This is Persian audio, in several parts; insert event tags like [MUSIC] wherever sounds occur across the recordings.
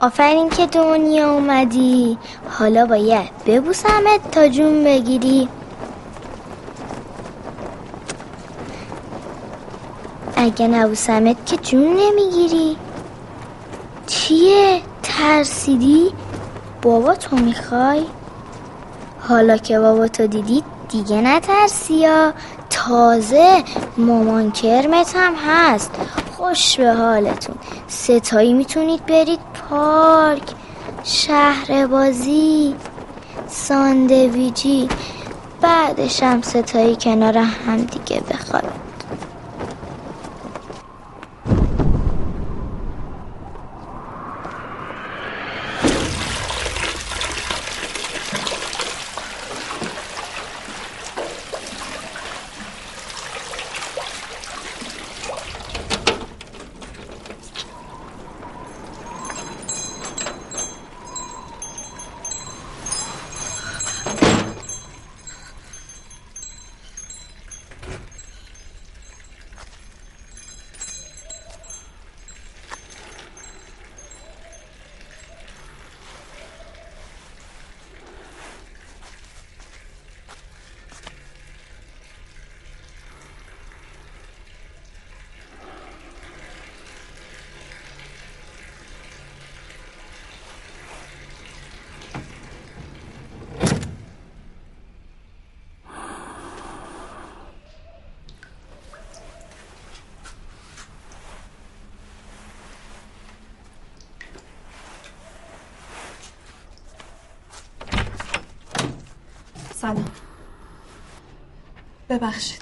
آفرین که دنیا اومدی. حالا باید ببوسمت تا جون بگیری. اگه نبوسمت که جون نمی‌گیری. چیه؟ ترسیدی؟ بابا تو می‌خوای؟ حالا که بابا تو دیدی دیگه نترسی یا؟ تازه مامان کرمت هم هست. خوش به حالتون. ستایی می‌تونید برید پارک شهر بازی ساندویجی بعدش هم ستایی کنار هم دیگه بخوابید سلام ببخشید.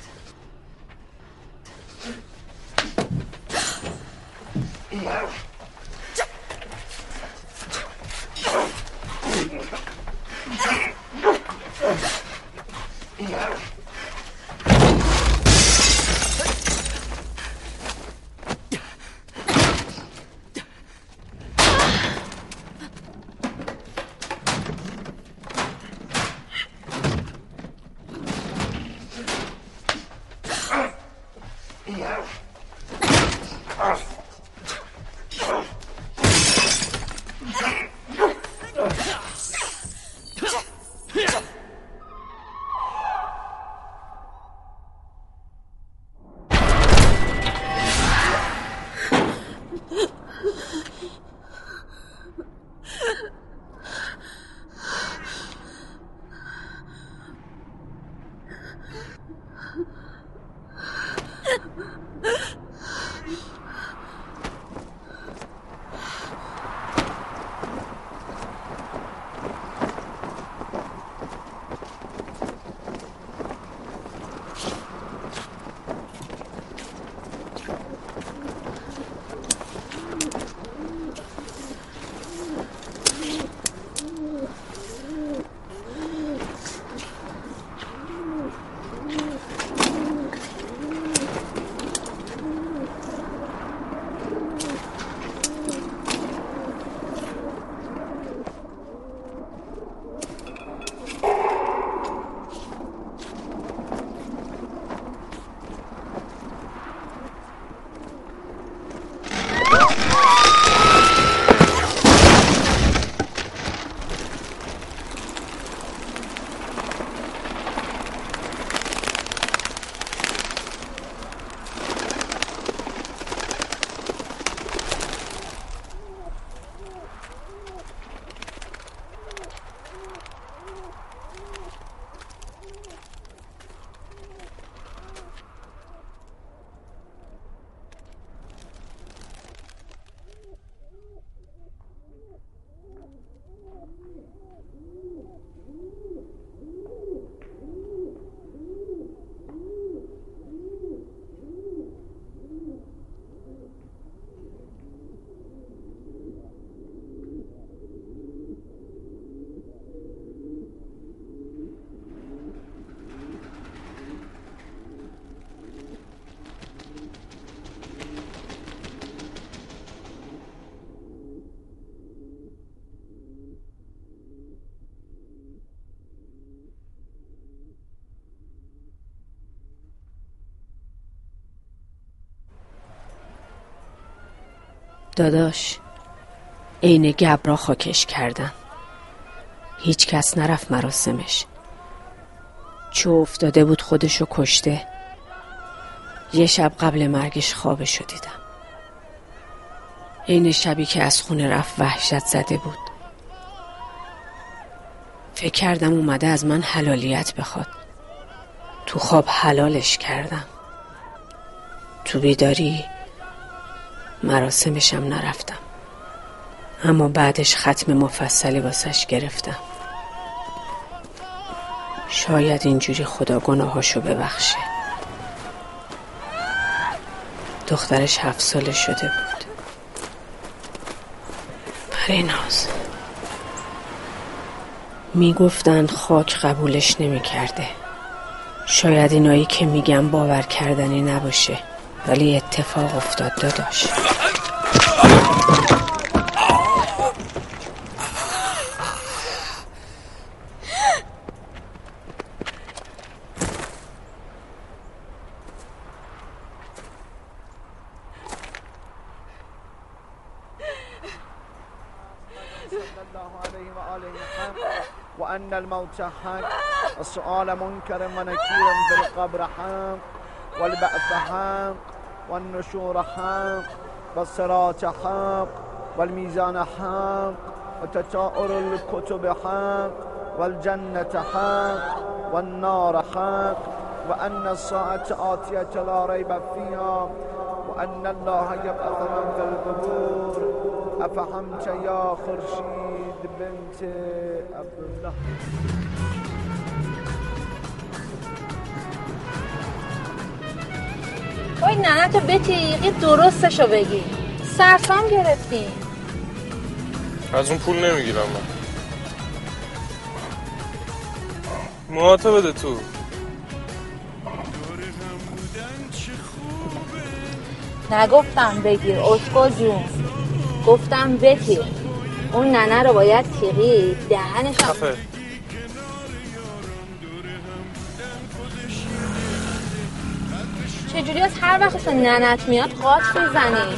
داداش. عین گبرا خاکش کردن. هیچ کس نرفت مراسمش. چو افتاده بود خودشو کشته. یه شب قبل مرگش خوابشو دیدم. عین شبی که از خونه رفت وحشت زده بود. فکر کردم اومده از من حلالیت بخواد. تو خواب حلالش کردم. تو بیداری؟ مراسمشم نرفتم. اما بعدش ختم مفصلی واسش گرفتم. شاید اینجوری خدا گناهاشو ببخشه. دخترش هفت ساله شده بود. پریناز. می‌گفتند خاک قبولش نمی‌کرده. شاید اینایی که میگم باور کردنی نباشه. ولی اتفاق افتاد داداش. وأن الموت حق. السؤال منكر ونكير بالقبر حق والبعث حق. والنشور حق والصراط حق والميزان حق وتتاؤر الكتب حق والجنة حق والنار حق وأن الساعة آتية لا ريب فيها وأن الله يبعث من القبور. أفهمت يا خرشيد بنت عبد الله. وای نه تو بتیقی درستشو بگی. سرسام گرفتیم از اون پول نمی‌گیرم من. موهاتو بده تو. نگفتم بگیر اسکو جون. گفتم بتیر اون ننه رو باید تیغی دهنش هم- چجوری از هر وقت ننت میاد قاط بزنی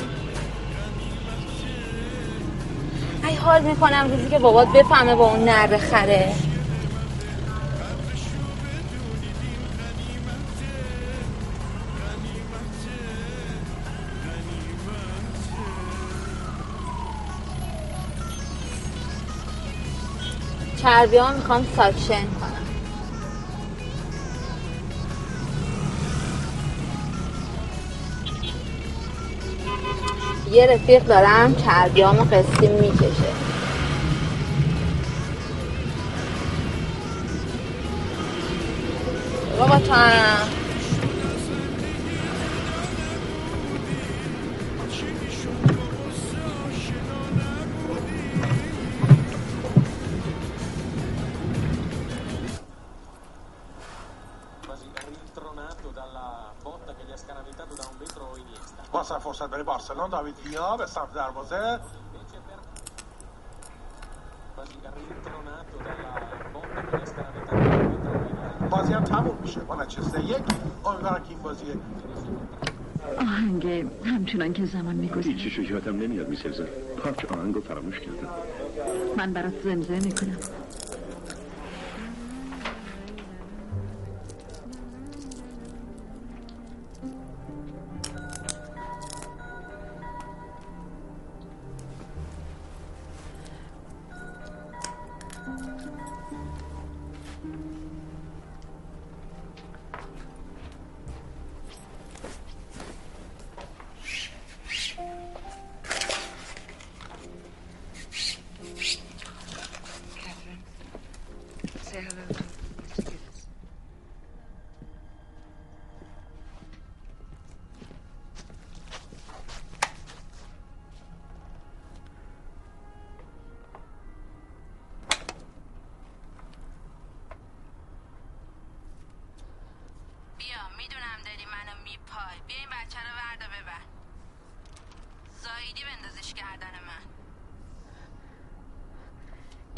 ای حال می‌کنم روزی که بابات بفهمه با اون نره خره. چربی ها می‌خوام ساکشن کنم. یه رفیق دارم چربیامو قسطی می‌کشه. بابا بارسلون داوید ویا به سمت دروازه. بازی هم تموم میشه. با نچسته یک امیدوارم که این بازی آهنگ همچنان که زمان میگذره. هیچی یادم نمیاد میسرزه پاک آهنگ رو فراموش کردم. من برات زمزمه می‌کنم.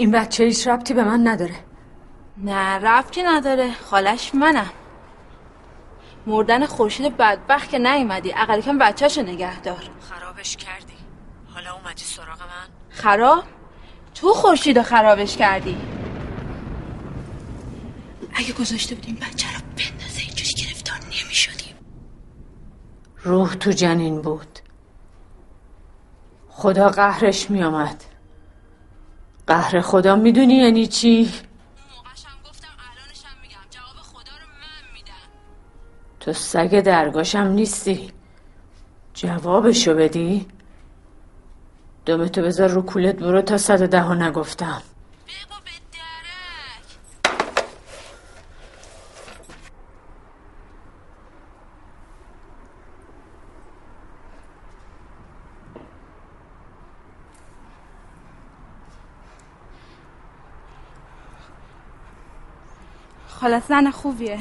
این بچه هیچ ربطی به من نداره. نه ربطی نداره. خالش منم. مردن خورشید بدبخت که نیومدی اقل کم بچهشو نگه دار. خرابش کردی. حالا اومدی سراغ من؟ خراب؟ تو خورشید رو خرابش کردی. اگه گذاشته بودیم بچه رو بندازه اینجوری گرفتار نمی شدیم روح تو جنین بود. خدا قهرش می آمد قهر خدا می‌دونی یعنی چی؟ تو سگ درگاشم نیستی جوابشو بدی؟ دمتو بذار رو کولت برو تا صد و ده ها نگفتم خلاص زن خوبیه.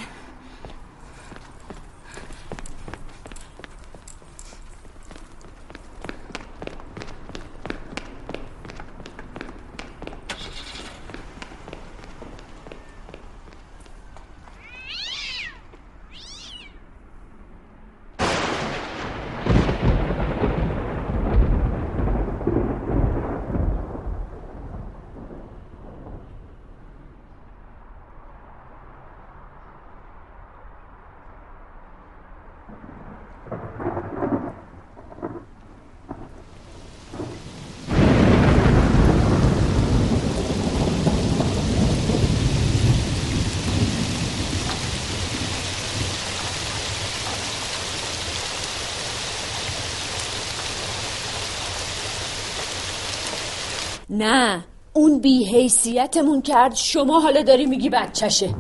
نه. اون بی حیثیتمون کرد شما حالا داری میگی بچشه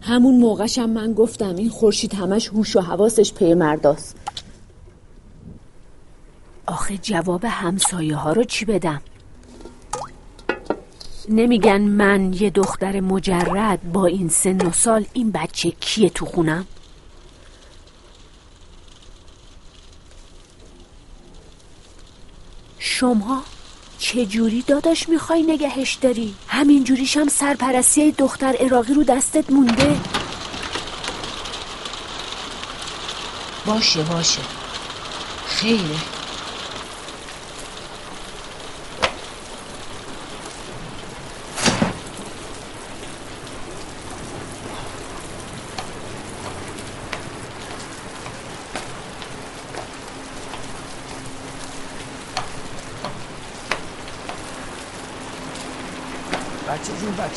همون موقعشم من گفتم این خورشید همش هوش و حواسش پی مرداست آخه جواب همسایه ها رو چی بدم؟ نمیگن من یه دختر مجرد با این سن و سال این بچه کیه تو خونم؟ شما چجوری داداش می‌خوای نگهش داری؟ همین جوریش هم سرپرستی دختر عراقی رو دستت مونده؟ باشه باشه خیره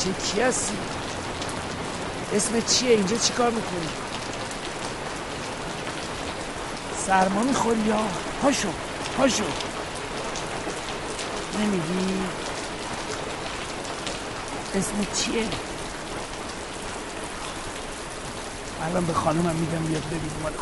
بچه کی هستی؟ اسم چیه اینجا چیکار می‌کنی؟ سرما می‌خوری یا پاشو پاشو نمیگی؟ اسم چیه؟ الان به خانمم میگم بیاد ببین مال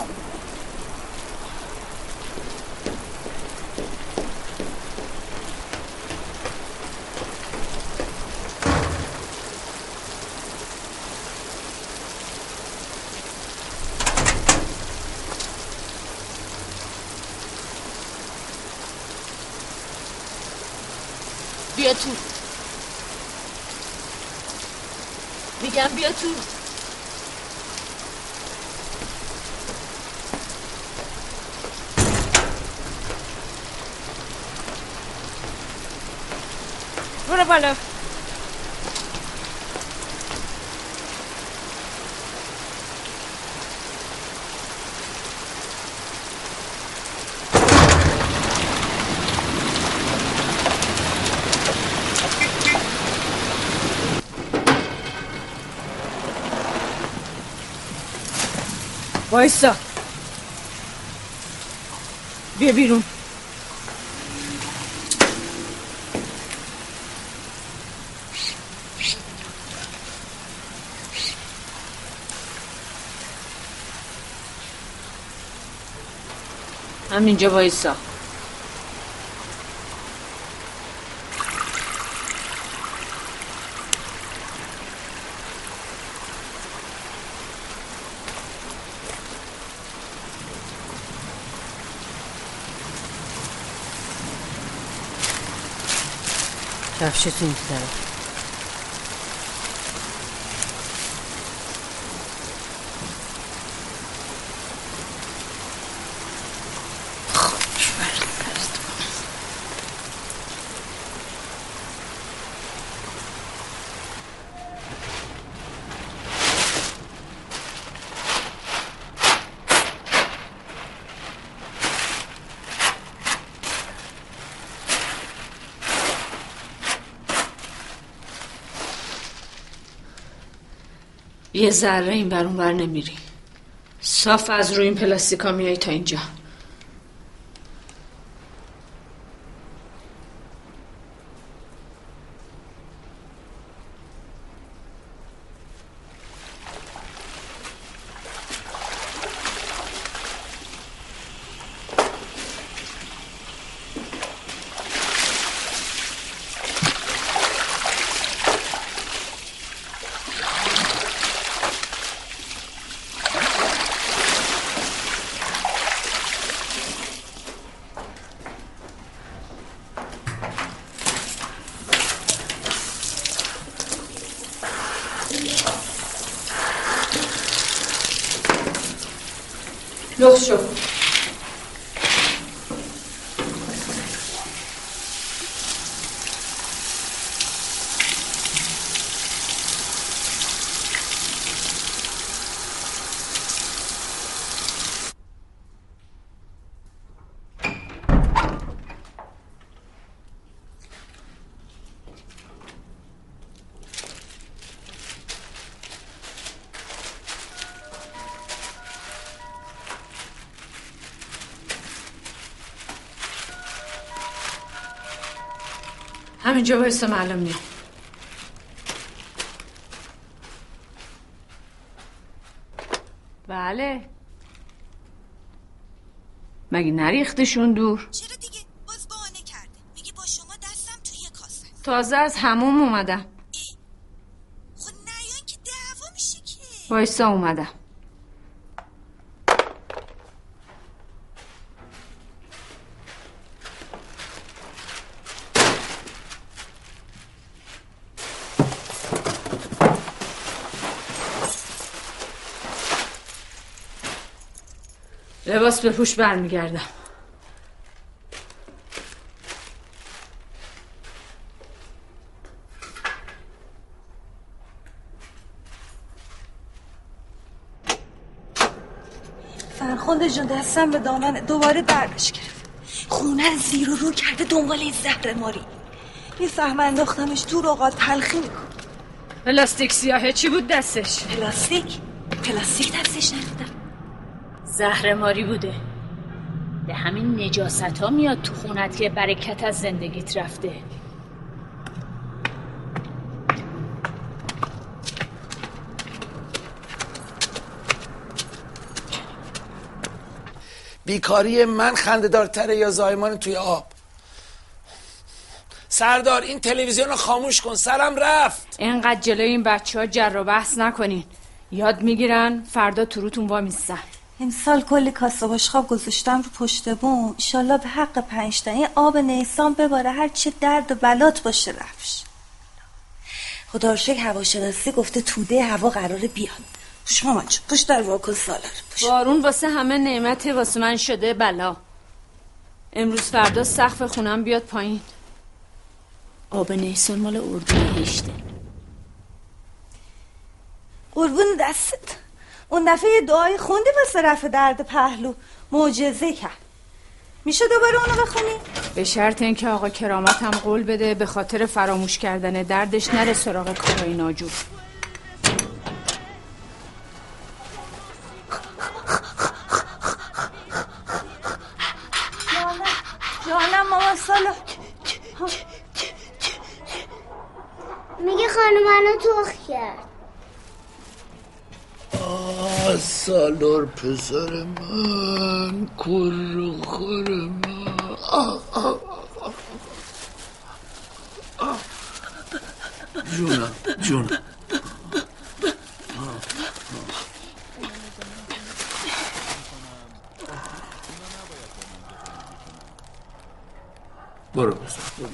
خود بیا تو میگم بیا تو برو بالا وایسا بیا بیرون همینجا وایسا کفشتون این یه ذره این بر اون بر نمیری صاف از روی این پلاستیکا میای تا اینجا. le شو همینجا وایسا معلوم میام بله. مگه نریختشون دور؟ چرا دیگه؟ باز بهانه کرده. میگه با شما دستم توی کاسه. تازه از هموم اومدم. خب نیان که دعوا میشه که. وایسا اومدم. لباس بپوش برمیگردم. فرخنده جان دستم به دامن دوباره دردش گرفت. خونه زیر و رو کرده دنبال این زهر ماری. یه سهم انداختمش دور اوقات تلخی میکن پلاستیک سیاهه چی بود دستش؟ پلاستیک؟ پلاستیک دستش نبودم زهر ماری بوده. به همین نجاست ها میاد تو خونت که برکت از زندگیت رفته. بیکاری من خندهدارتره یا زایمان توی آب؟ سردار این تلویزیون رو خاموش کن. سرم رفت. اینقدر جلوی این بچه ها جر و بحث نکنین. یاد می‌گیرن فردا تو روتون وامیستن امسال کلی کاسه بشخاب گذاشتم رو پشت بوم. ایشالله به حق پنج تا این آب نیسان بباره. هر چه درد و بلات باشه رفش. خدا رو شکر هواشناسی گفته توده هوا قراره بیاد. پوش مامان پوش در واکن سالار. پوش. بارون واسه همه نعمت واسه من شده بلا. امروز فردا سقف خونم بیاد پایین. آب نیسان مال اردو هشته. قربون دستت. اون دفعه یه دعای خوندی واسه رفع درد پهلو. معجزه کرد. میشه دوباره اونو بخونی؟ به شرط اینکه آقا کرامت هم قول بده به خاطر فراموش کردن دردش نره سراغ کارای ناجور. جانم جانم ماما سالا میگه خانم منو توخ کرد. سالار پسر من کر خور من. جونم جونم برو بزن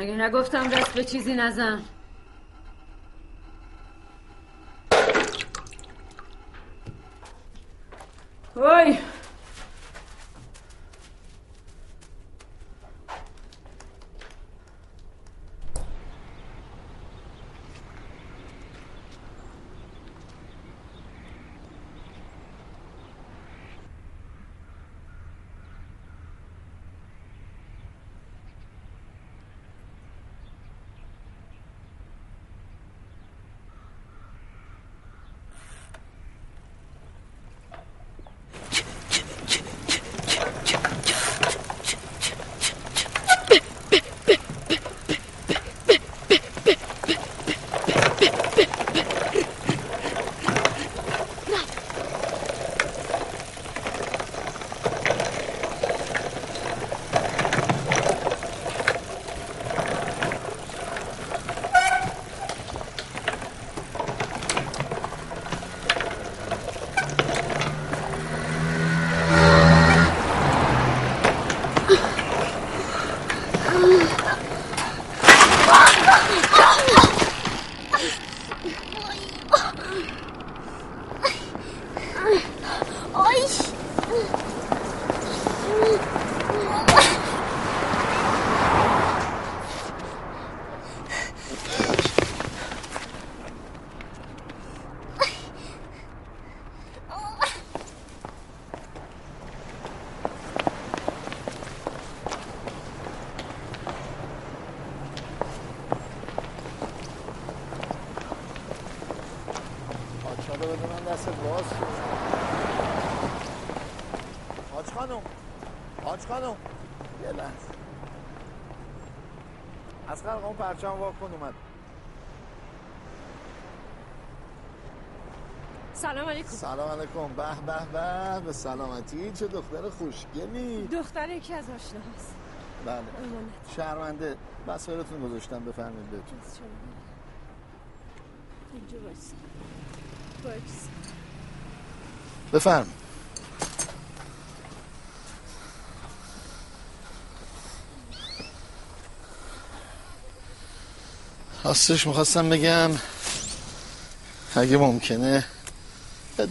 مگه نگفتم دست به چیزی نزن وای آی آچا رو بده من دست باز شد. حاج خانم حاج خانم. یه لحظه. از خلق اون پرچم واکن اومد. سلام علیکم. سلام علیکم. به به به به سلامتی. چه دختر خوشگلی. دختر یکی از آشناهاست. بله. امانت. شرمنده. وسایلتون گذاشتم بفرمایید بهتون. اینجا بایست بایست بفرم راستش می‌خواستم بگم اگه ممکنه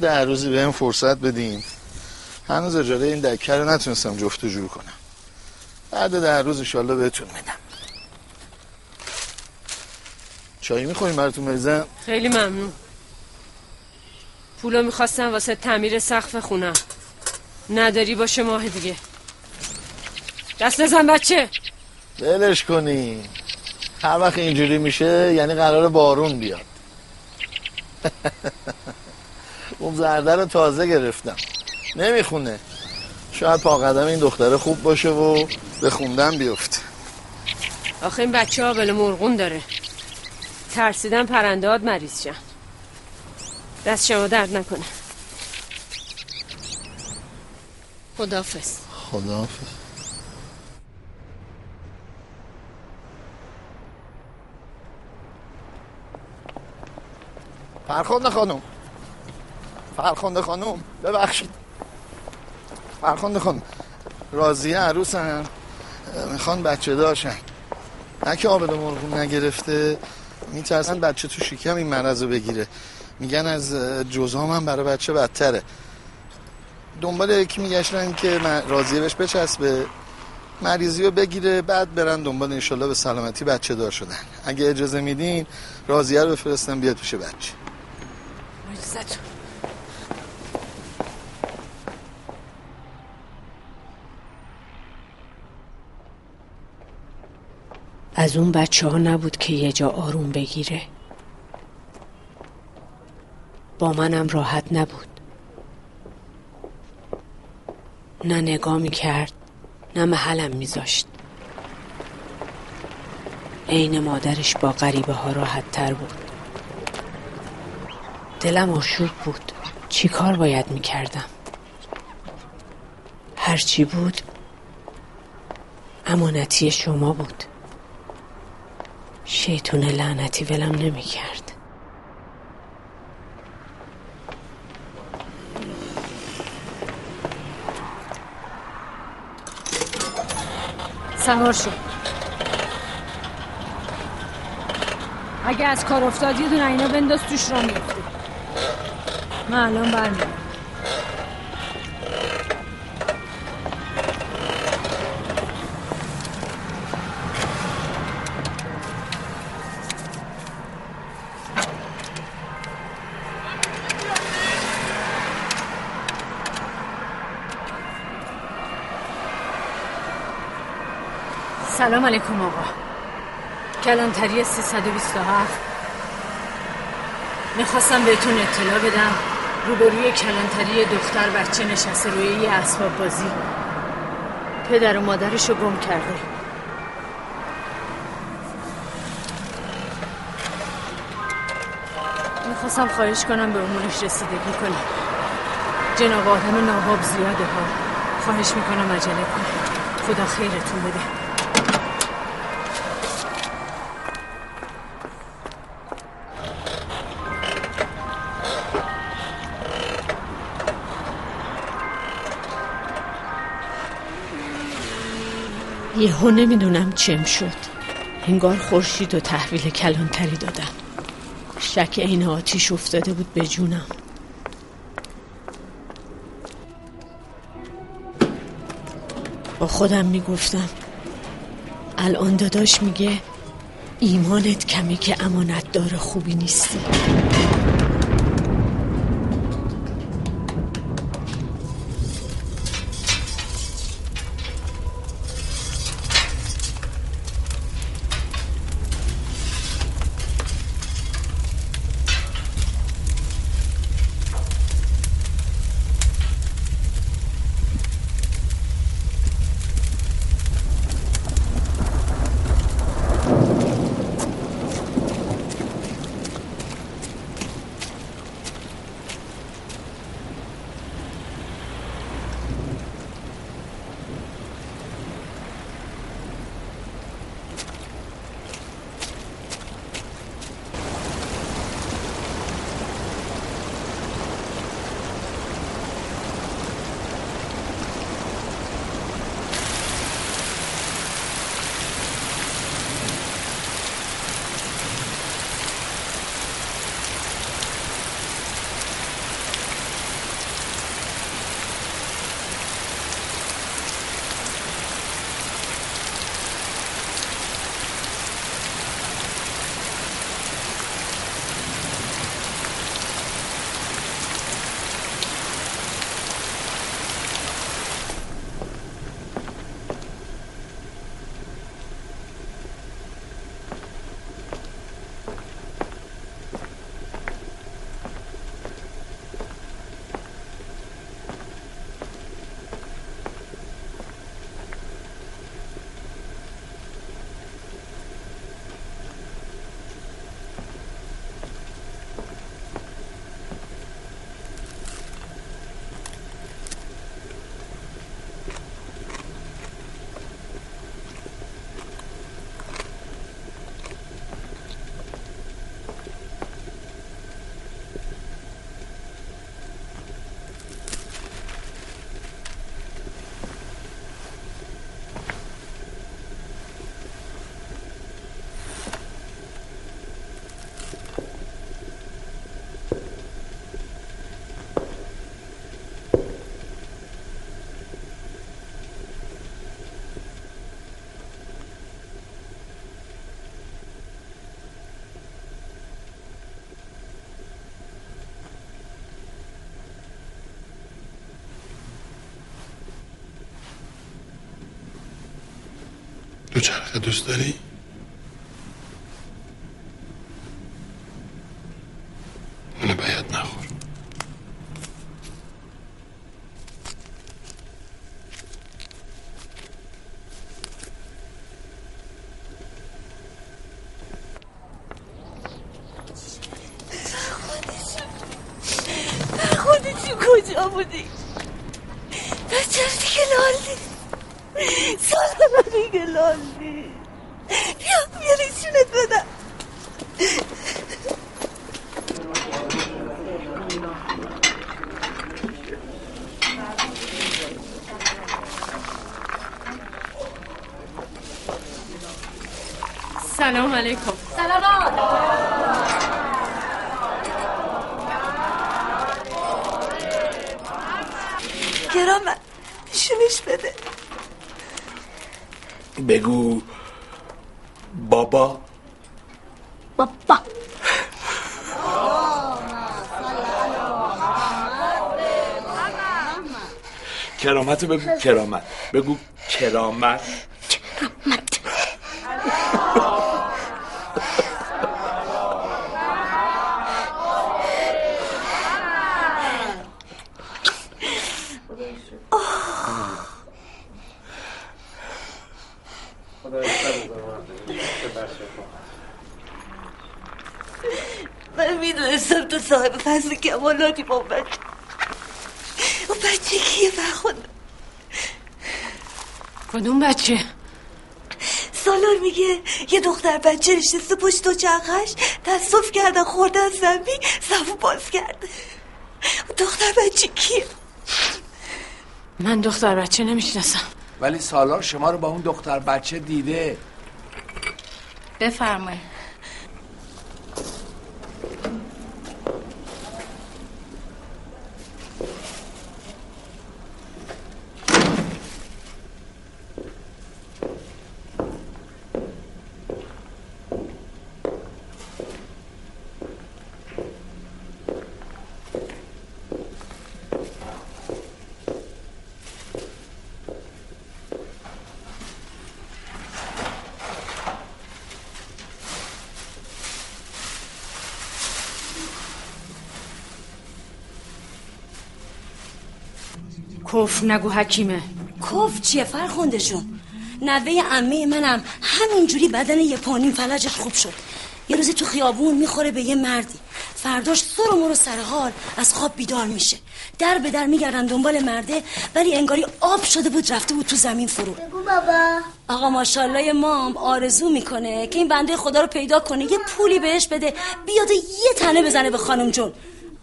ده روزی بهم فرصت بدین. هنوز اجاره این دکه رو نتونستم جفت جور کنم. بعد ده روز انشالله بهتون میدم. چایی می‌خوریم براتون بریزم خیلی ممنون. پولو می‌خواستم واسه تعمیر سقف خونم. نداری باشه ماه دیگه. دست نزن بچه. ولش کنی هر وقت اینجوری میشه یعنی قرار بارون بیاد. [LAUGHS] اون زرده رو تازه گرفتم. نمی‌خونه. شاید پا قدم این دختره خوب باشه و به خوندن بیفته. آخه این بچه ها بله مرغون داره. ترسیدن پرندهات مریض شن دست شما درد نکنه. خدافز خداحافظ. فرخنده خانم. فرخنده خانم ببخشید. فرخنده خانم. راضیه عروسن؟ می‌خوان بچه داشتن نه که آبد مرغون نگرفته میترسن بچه تو شکم این مرض رو بگیره. میگن از جزام هم برای بچه بدتره. دنبال یکی میگشتن که راضیه بهش بچسبه. مریضی رو بگیره بعد برن دنبال انشالله به سلامتی بچه دار شدن. اگه اجازه میدین راضیه رو بفرستم بیاد پیش بچه. عزت از اون بچه ها نبود که یه جا آروم بگیره. با منم راحت نبود. نه نگاه می کرد نه محلم میذاشت. عین مادرش با غریبه ها راحت تر بود. دلم آشوب بود. چی کار باید می‌کردم؟ هرچی بود امانتی شما بود. شیطون لعنتی ولم نمی‌کرد. سوار شو. اگه از کار افتاد یه دونه اینا بنداز توش را میفته من الان برمیدم سلام علیکم آقا. کلانتری 327 می‌خواستم بهتون اطلاع بدم. روبروی کلانتری دختر بچه نشسته روی یه اسباب بازی. پدر و مادرشو گم کرده. می‌خواستم خواهش کنم به امورش رسیدگی کنم. جناب آدم ناهاب زیاده ها. خواهش می‌کنم عجله کنم. خدا خیرتون بده. یهو نمی‌دونم چم شد. انگار خورشید و تحویل کلانتری دادم شک این آتیش افتاده بود به جونم. با خودم می‌گفتم الان داداش میگه ایمانت کمی که امانت دار خوبی نیستی. دوچرخه دوست داری؟ اونو باید نخور خودتون کجا بودی؟ چرا دیگه لالی سالنا دیگه لالی بیا بیا ریشونت بدم سلام علیکم گرام نشونش بده بگو بابا بابا کرامت رو بگو کرامت. بگو کرامت. من می‌دونستم تو صاحب فضل کمالاتی با بچه اون بچه کیه فرخنده کدوم بچه؟ سالار میگه یه دختر بچه نشسته پشت و چرخش تصف کردن خوردن زمین صفو باز کرده. اون دختر بچه کیه؟ من دختر بچه نمی‌شناسم. ولی سالار شما رو با اون دختر بچه دیده. بفرمایید. کف نگو حکیمه. کف چیه فرخنده جون نوه عمه منم همینجوری بدن یه پانیم فلجش خوب شد. یه روزی تو خیابون می‌خوره به یه مردی. فرداش سر و مرو سر حال از خواب بیدار میشه. در به در میگردن دنبال مرده ولی انگاری آب شده بود رفته بود تو زمین فرو. بگو بابا. آقا ماشاءالله مام آرزو می‌کنه که این بنده خدا رو پیدا کنه. یه پولی بهش بده بیاد یه تنه بزنه به خانم جون.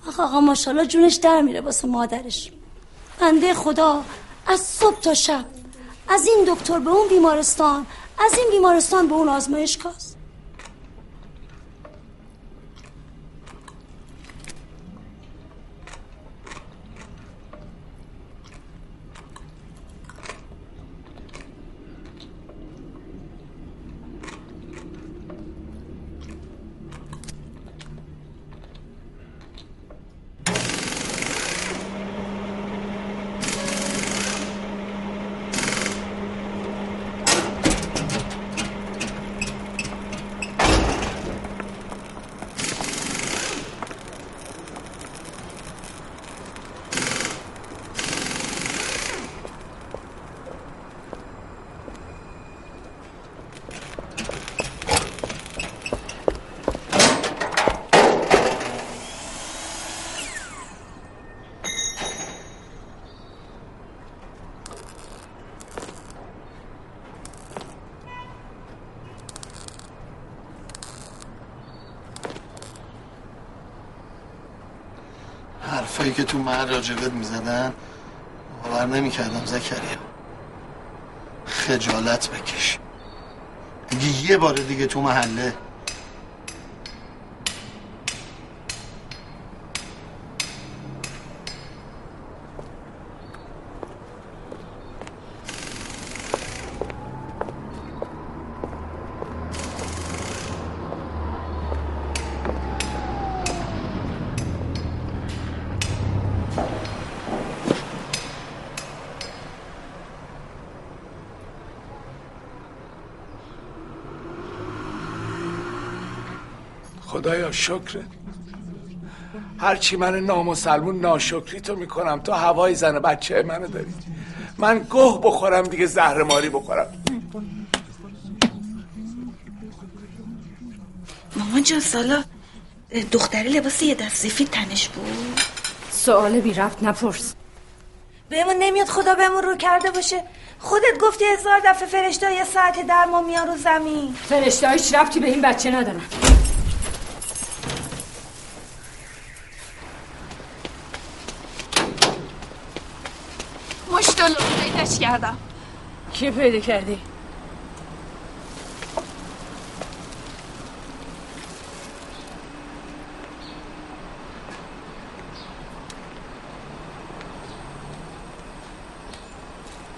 آقا آقا ماشاءالله جونش در میره واسه مادرش. بنده خدا از صبح تا شب از این دکتر به اون بیمارستان از این بیمارستان به اون آزمایشگاه حرفایی که تو من راجبت می‌زدن باور نمی‌کردم زکریا. خجالت بکش. اگه یه بار دیگه تو محله خدایا شکرت. هرچی من نامسلمون ناشکری تو می‌کنم تو هوای زن بچه منو داری. من گوه بخورم دیگه زهر ماری بخورم. مامان جان سالا دختری لباس یه دست سفید تنش بود؟ سوال بی ربط نپرس. بهمون نمیاد خدا بهمون رو کرده باشه. خودت گفتی هزار دفعه فرشته یه ساعت درمان میان رو زمین. فرشته هیچ ربطی به این بچه ندارن. کردم کی پیدا کردی؟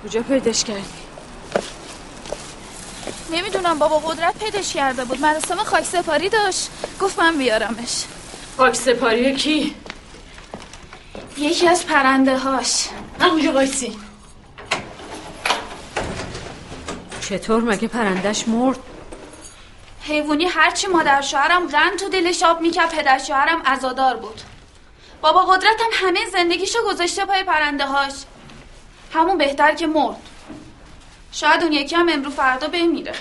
کجا پیداش کردی؟ نمی‌دونم بابا قدرت پیداش کرده بود مراسم خاک سپاری داشت گفت من بیارمش خاک سپاری کی؟ یکی از پرنده هاش من اونجا چطور مگه پرندش مرد؟ حیوانی هرچی مادر شوهرم رنج تو دلش آب می‌کرد پدر شوهرم ازادار بود. بابا قدرتم همه زندگیشو گذاشته پای پرنده هاش همون بهتر که مرد. شاید اون یکی هم امرو فردا بمیره.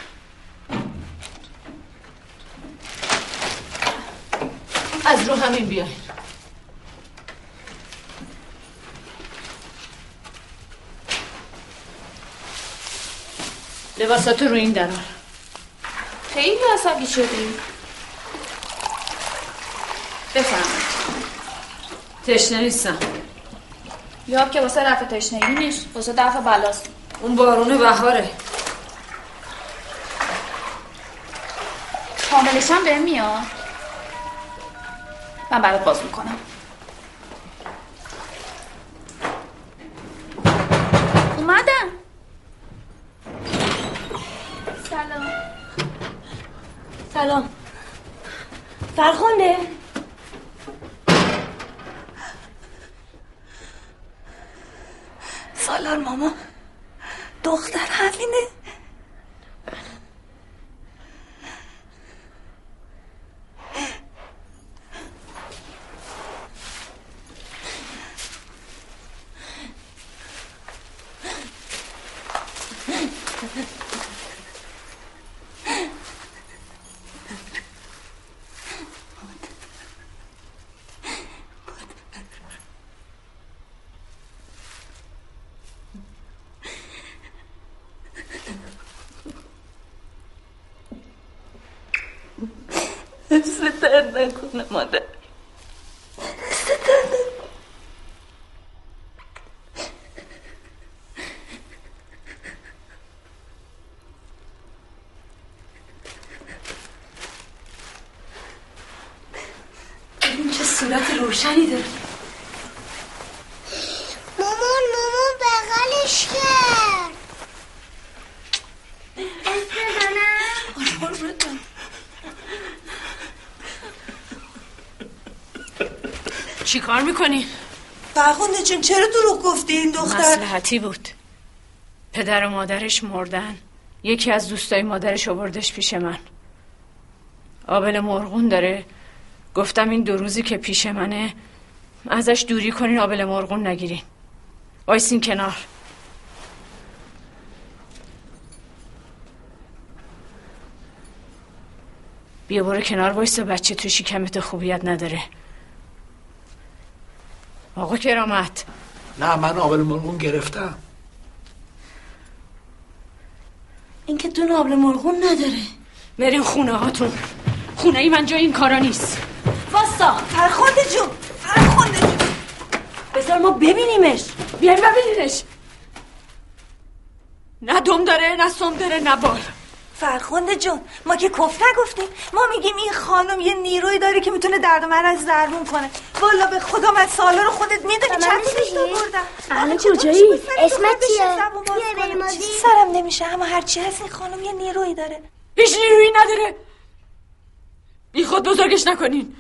از رو همین بیاین. لباساتو رو این درار خیلی عصبی شدی؟ بفرمایید. تشنه نیستم یاب که واسه رفع تشنگی نیست واسه دفع بلاست. اون بارون بهاره. کاملش هم بهم میاد. من برات باز می‌کنم. اومدم سلام. فرخنده؟ سالار ماما دختر همینه دست درد نکنه مادر. ببین چه صورت روشنی داره مامان مامان بغلش کرد اسم بزنم چی کار می‌کنی؟ فرخنده جون چرا دروغ گفتی این دختر؟ مسلحتی بود. پدر و مادرش مردن. یکی از دوستای مادرش آوردش پیش من. آبل مرغون داره. گفتم این دو روزی که پیش منه ازش دوری کنین آبل مرغون نگیرین. وایسین کنار. بیا برو کنار وایسا بچه تو شکمت خوبیت نداره. آقا کرامت. نه من آبل مرغون گرفتم. این که دون آبل مرغون نداره. برین خونه هاتون. خونه ای من جای این کارا نیست. واسا فرخنده جون فرخنده جون بذار ما ببینیمش. بیاین ببینینش نه دم داره نه سم داره نه بال فرخنده جون ما که کف نگفتیم. ما میگیم این خانم یه نیروی داره که می‌تونه درد و مرض درمون کنه. والا به خدا من سالا رو خودت می‌دونی من چند تا می‌دونی؟ بردم الان کجایی؟ اسمت چیه؟ سرم نمیشه اما هرچی هست این خانم یه نیروی داره. هیچ نیرویی نداره. بی خود بزرگش نکنین.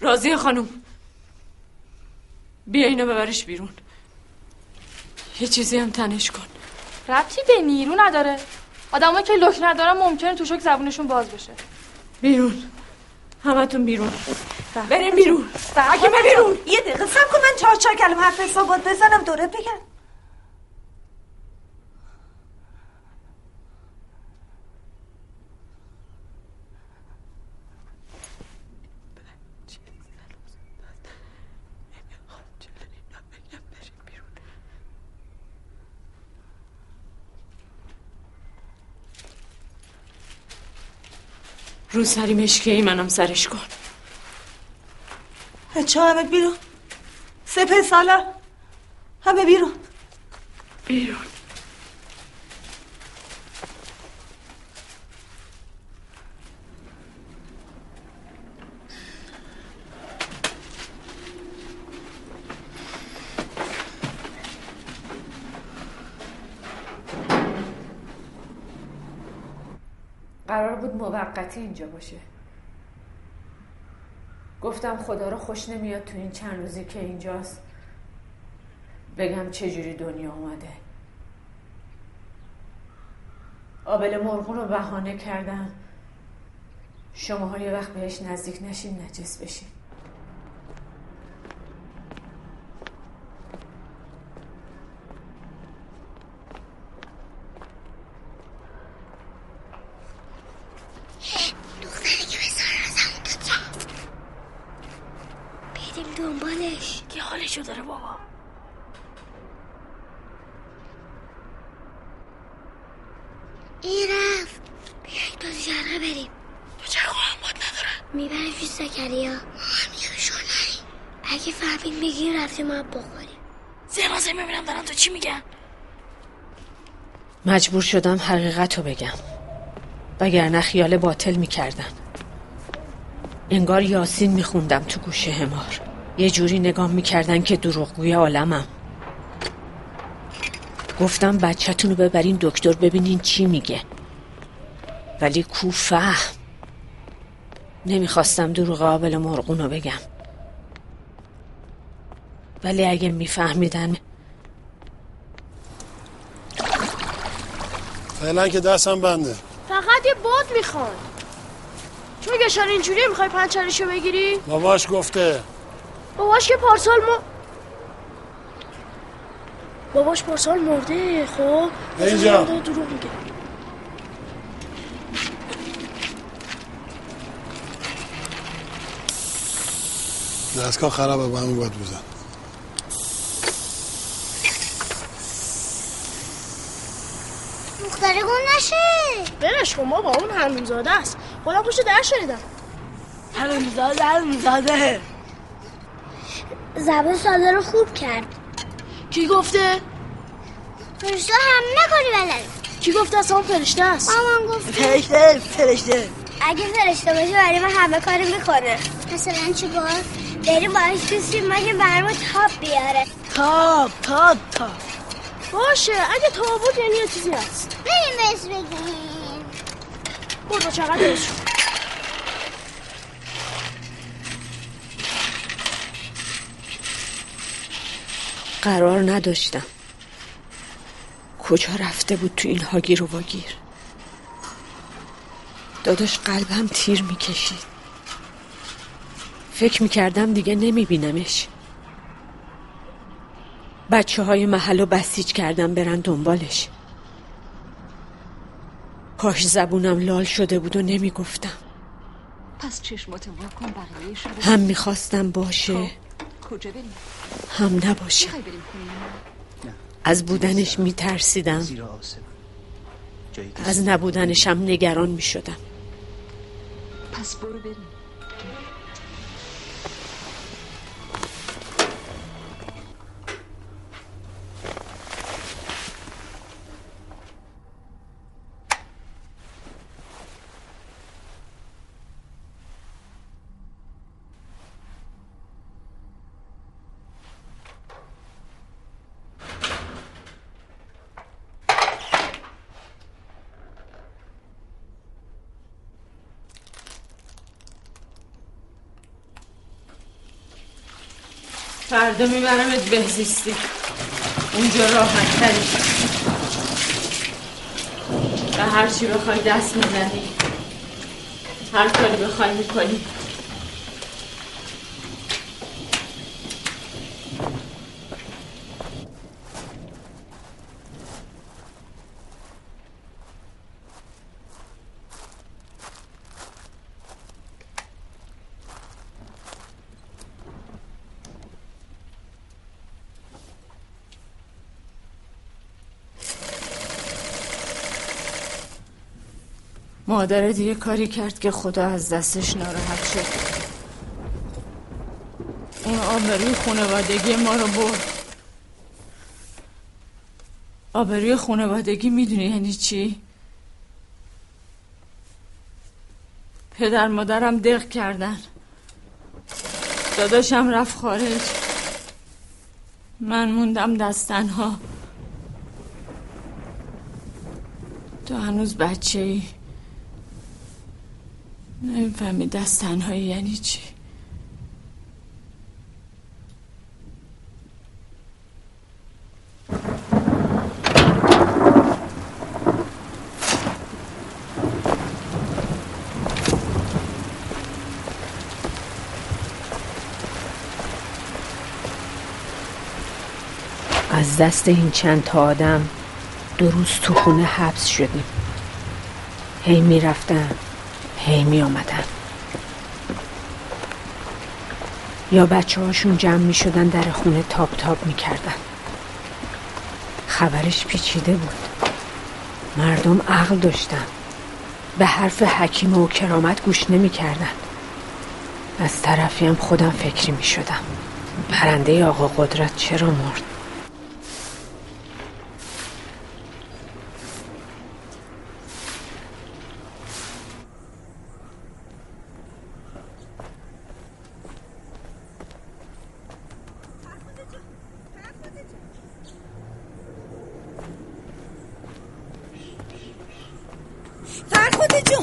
راضیه خانم. بیا اینو ببرش بیرون. یه چیزی هم تنش کن. ربطی به نیرو نداره. آدمایی که لک ندارن ممکنه تو شک زبونشون باز بشه. بیرون. همتون بیرون. بریم بیرون. حکیم بیرون. یه دقیقه سب کن من چهار چهار کلم حرف حسابات بزنم دورت بگم. رو سری مشکه ای منم سرش کن. بچه همه بیرون. سپه سالا. همه بیرون. بیرون قرار بود موقتی اینجا باشه. گفتم خدا رو خوش نمیاد تو این چند روزی که اینجاست. بگم چجوری دنیا اومده. آبل مرغون رو بهانه کردم. شما یه وقت بهش نزدیک نشین نجس بشین دختری که به سارا از همون تو رفت بریم دنبالش که حالشو داره بابا این رفت بیایید دو جرقه بریم تو چرا هم باد نداره می‌بریم پیش زکریا ما هم یه بشور نریم اگه فهمید میگیم رفتیم ما بخوریم زیر زیر می‌بینم دارن تو چی میگن مجبور شدم حقیقت رو بگم. وگرنه خیال باطل می‌کردم. انگار یاسین میخوندم تو گوشه همار یه جوری نگاه می‌کردن که دروغگوی عالمم. گفتم بچهتون رو ببرین دکتر ببینین چی میگه. ولی کو فهم نمی‌خواستم دروغ آبل مرغون رو بگم. ولی اگه میفهمیدن فعلا که دستم بنده. فقط یه باد می‌خوان. چون گشار اینجوری می‌خوای پنچرشو بگیری؟ باباش گفته. باباش که پارسال ما باباش پارسال مرده خب؟ اینجا. دروغ میگه. دستگاه خرابه با همین باید بزن دختره گم نشه برش کن بابا اون حرومزاده است. خودم پشت در شنیدم. حرومزاده حرومزاده زبان ساده رو خوب کرد. کی گفته؟ فرشته همه کاری بلد. کی گفته اصلا فرشته است؟ مامان گفت فرشته فرشته. اگه فرشته باشه برای ما همه کاری می‌کنه. مثلا چیکار بریم باش کسی مگه برامون تاب بیاره. تاب تاب تاب. باشه اگه تابوت یعنی یه چیزی هست. بریم بهش بگیم. برو چقدر قرار نداشتم. کجا رفته بود تو این هاگیر و واگیر؟ داداش قلبم تیر می‌کشید. فکر می‌کردم دیگه نمیبینمش. بچه های محل رو بسیج کردم برن دنبالش. کاش زبونم لال شده بود و نمی‌گفتم. پس چشماتو وا کن بقیهش رو هم می‌خواستم باشه کجا بریم؟ هم نباشه. بریم از بودنش میترسیدم. از نبودنشم نگران می‌شدم. پس برو بریم. فردا میبرمت بهزیستی اونجا راحت تری و هر چی بخوای دست می‌زنی هر کاری بخوای می‌کنی. مادرت یه کاری کرد که خدا از دستش ناراحت شد. اون آبروی خانوادگی ما رو برد. آبروی خانوادگی می‌دونی یعنی چی؟ پدر مادرم دق کردن. داداشم رفت خارج. من موندم دستنها تو هنوز بچه ای نمی‌فهمی دست تنهایی یعنی چی؟ از دست این چند تا آدم دو روز تو خونه حبس شدیم. هی می‌رفتن. هی می آمدن. یا بچه هاشون جمع می شدن در خونه تاب تاب می کردن. خبرش پیچیده بود. مردم عقل داشتن. به حرف حکیم و کرامت گوش نمی کردن. از طرفی هم خودم فکری می شدم. پرنده آقا قدرت چرا مرد فرخوده جون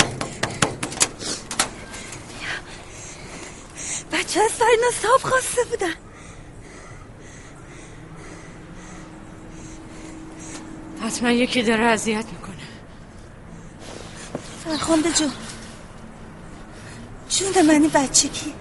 بچه از ساینا صاحب خواسته بودن حتما یکی داره اذیت می‌کنه. فرخنده جون جون منی بچه کی؟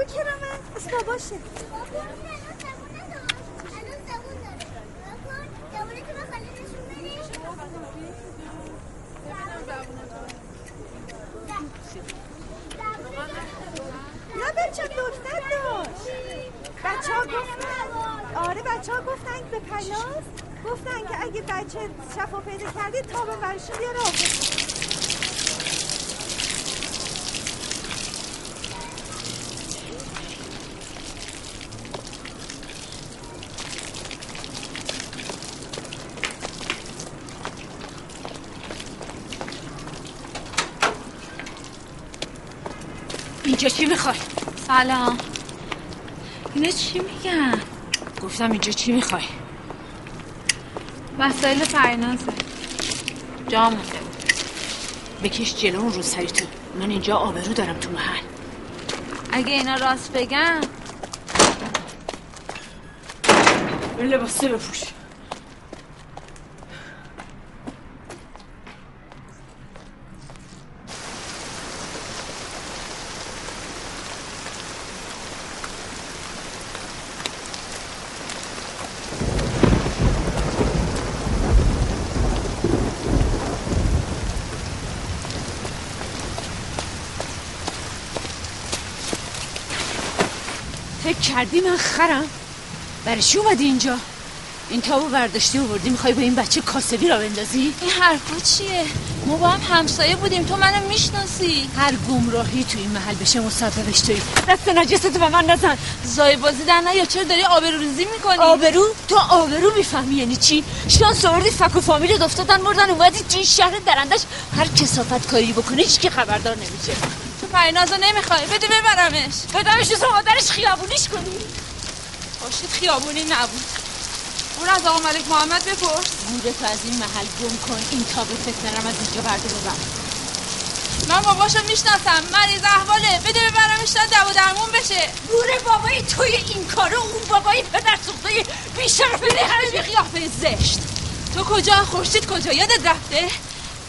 بگو کرامه اسم باباشه نه بچه دختر داشت. بچه ها گفتن آره بچه ها گفتن به پناز گفتن که اگه بچه شفا پیدا کردید تا به برشون بیاره اینجا چی می‌خوای؟ سلام. اینا چی میگن؟ گفتم اینجا چی می‌خوای؟ مسائل فرنازه جا مونده بکش جلو اون روسری تو من اینجا آبرو دارم تو محل. اگه اینا راست بگن. لباسه بپوش فکر کردی من خرم. برای چی اومدی اینجا؟ این تابو برداشتی و بردی می‌خوای با این بچه کاسبی را بندازی؟ این حرفا چیه؟ ما با هم همسایه بودیم تو منو می‌شناسی. هر گمراهی تو این محل بشه مسببش توی. دست نجستو به من نزن. زای بازی در نه یا چرا داری آبروریزی می‌کنی؟ آبرو؟ تو آبرو می‌فهمی یعنی چی؟ شانس آوردی فک و فامیل افتادن مردن. اومدی تو این شهر درندش هر کسافت کاری بکنه هیچ که خبردار نمیشه. تو پرینازو نمی‌خوای؟ بده ببرمش. بدمش تو مادرش خیابونیش کنی. باشید خیابونی نبود. اون از آقا ملک محمد بپرس. گورتو از این محل گم کن. این تابو فتنرم از اینجا برده ببر من باباشو می‌شناسم. مریض احواله. بده ببرمش تا دو درمون بشه. گوره بابای توی این کارو اون بابای پدر سوخته بیشرف بده به قیافه زشت. تو کجا؟ خورشید کجا؟ یادت رفته؟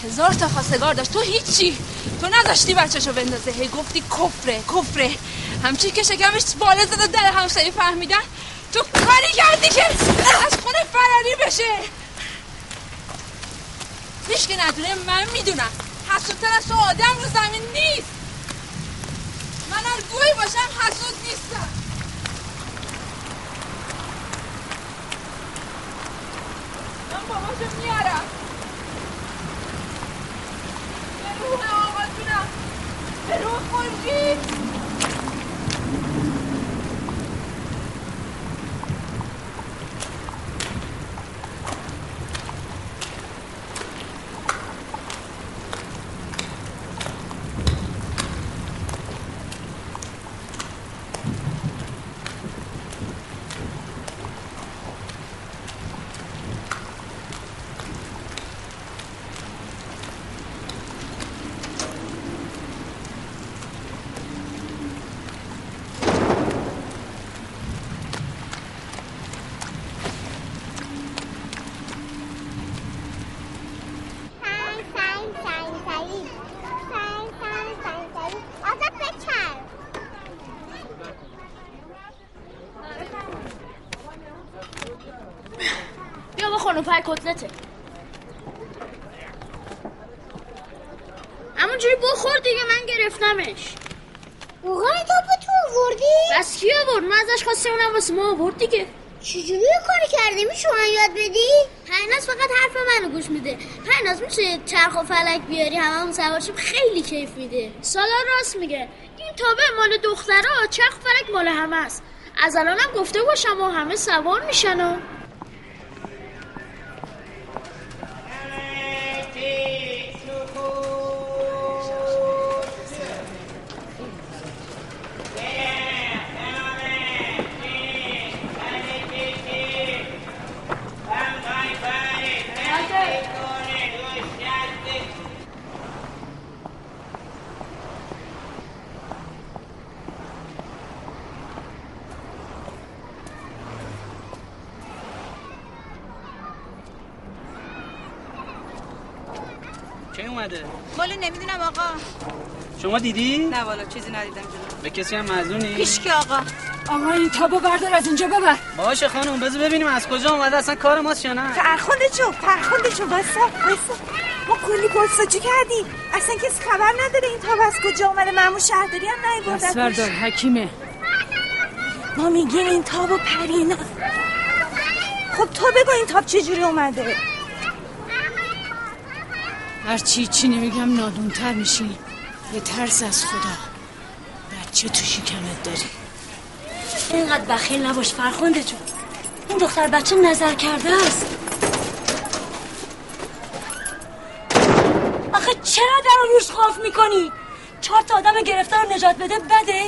هزار تا خواستگار داشت. تو هیچی. تو نذاشتی بچهشو بندازه. هی گفتی کفره کفره. همچی که شکمش بالا زده در همسایه فهمیدن. تو کاری کردی که از خونه فراری بشه. هیچ که ندونه من می‌دونم. حسودتر از تو آدم رو زمین نیست. من هر گوی باشم حسود نیستم. من باباشو میارم به روح آقا جونم. به روح خورشید کتلته. همونجوری بخور دیگه من گرفتمش. این تاپو تو آوردی؟ بس کی آورد؟ من ازش خواستم اونم واسه ما آورد دیگه. چجوری کاری کردی؟ میشه من یاد بدی؟ پرناز فقط حرف منو گوش میده. پرناز میشه چرخ و فلک بیاری؟ هممون سوارشیم خیلی کیف میده. سالا راست میگه. این تابه مال دخترها چرخ و فلک مال همه است از الانم گفته باشم و همه سوار میشن و کی اومده والا نمی‌دونم آقا شما دیدی؟ نه والا چیزی ندیدم به کسی هم هیچ که آقا. آقا این تابو بردار از اینجا ببر. باشه خانم بذار ببینیم از کجا اومده اصلا کار ماست یا نه؟ فرخنده جو فرخنده جو واسه واسه ما کلی پرسجی کردیم اصلا کسی خبر نداره این تاب از کجا اومده. معمول شهرداری هم دست نیوردن بردار حکیمه. ما میگیم این تابو پرینا. خب تو بگو این تاب چجوری اومده. هرچی چی نمیگم نادونتر میشی. یه ترس از خدا. بچه تو شکمت داری؟ اینقدر بخیل نباش فرخنده جون این دختر بچه نظر کرده است. آخه چرا در رو روش خوف می‌کنی؟ چهار تا آدم گرفتار رو نجات بده بده؟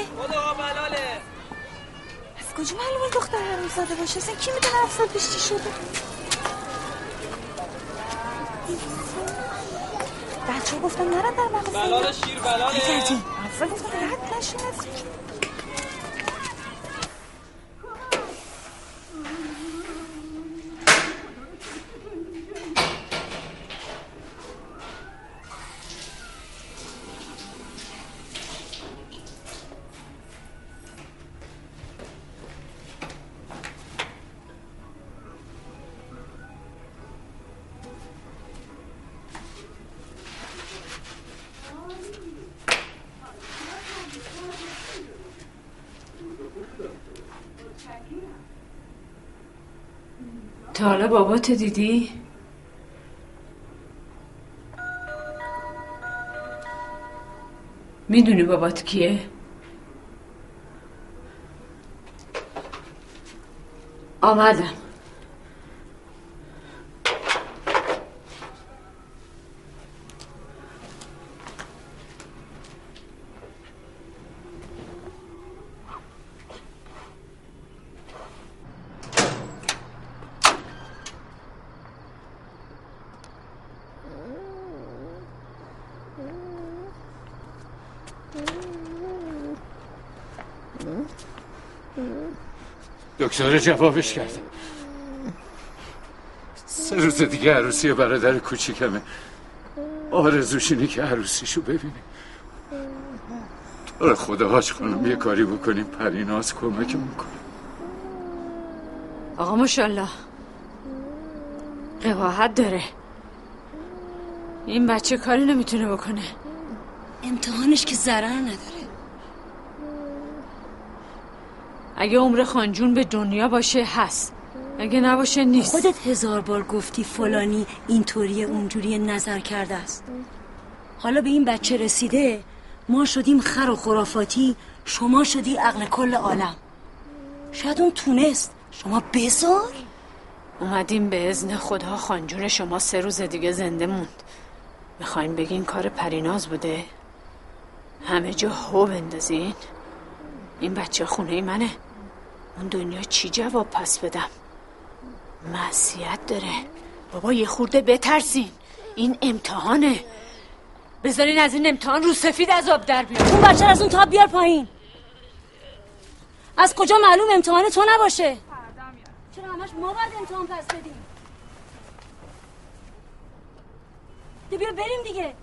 از کجا معلومه دختر حروم زاده باشه؟ اصلا کی می‌دونه هفت سال پیش چی شده؟ بچه گفتم؟ نرن در مغازه. بلال شیر بلاله. اصلا گفتم رد نشین از باباتو دیدی؟ می‌دونی بابات کیه؟ آمدم دکتر جوابش کرد سه روز دیگه عروسی برادر کوچیکمه. آرزوش اینه که عروسیشو ببینیم تو خدا حاج خانم یه کاری بکنیم پریناز کمکمون کنه. آقا ماشالله قباحت داره. این بچه کاری نمی‌تونه بکنه. امتحانش که ضرر نداره. اگه عمر خانجون به دنیا باشه هست. اگه نباشه نیست. خودت هزار بار گفتی فلانی اینطوری اونجوری نظر کرده است. حالا به این بچه رسیده ما شدیم خر و خرافاتی شما شدی عقل کل عالم. شاید اون تونست. شما بزار. اومدیم به ازن خدا خانجون شما سه روز دیگه زنده موند. می‌خواین بگین کار پریناز بوده؟ همه جا هو بندازین. این بچه خونه منه. اون دنیا چی جواب پس بدم؟ معصیت داره. بابا یه خورده بترسین. این امتحانه. بذارین از این امتحان رو سفید از آب در بیاد. اون بچه از اون تاب بیار پایین. از کجا معلوم امتحان تو نباشه؟ چرا همش ما باید امتحان پس بدیم؟ بیا بریم دیگه.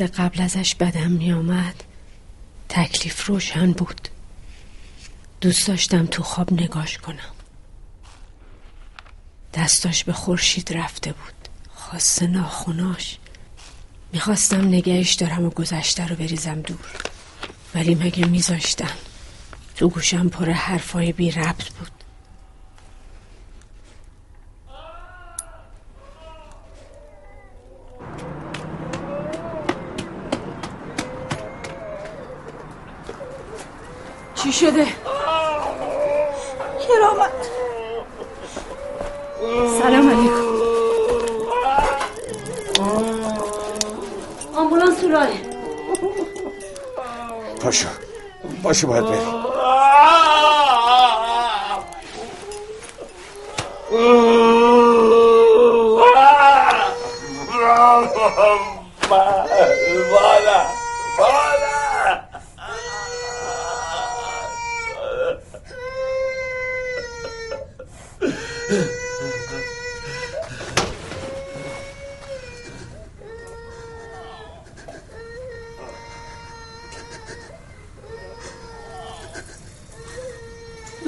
مثل قبل ازش بدم میامد تکلیف روشن بود. دوست داشتم تو خواب نگاش کنم. دستاش به خورشید رفته بود. خاص ناخوناش. می‌خواستم نگهش دارم و گذشته رو بریزم دور. ولی مگه میذاشتن؟ تو گوشم پر حرفای بی ربط چی شده؟ کرامت سلام علیکم آمبولانس تو راهه پاشو پاشو باید بریم مادر مادر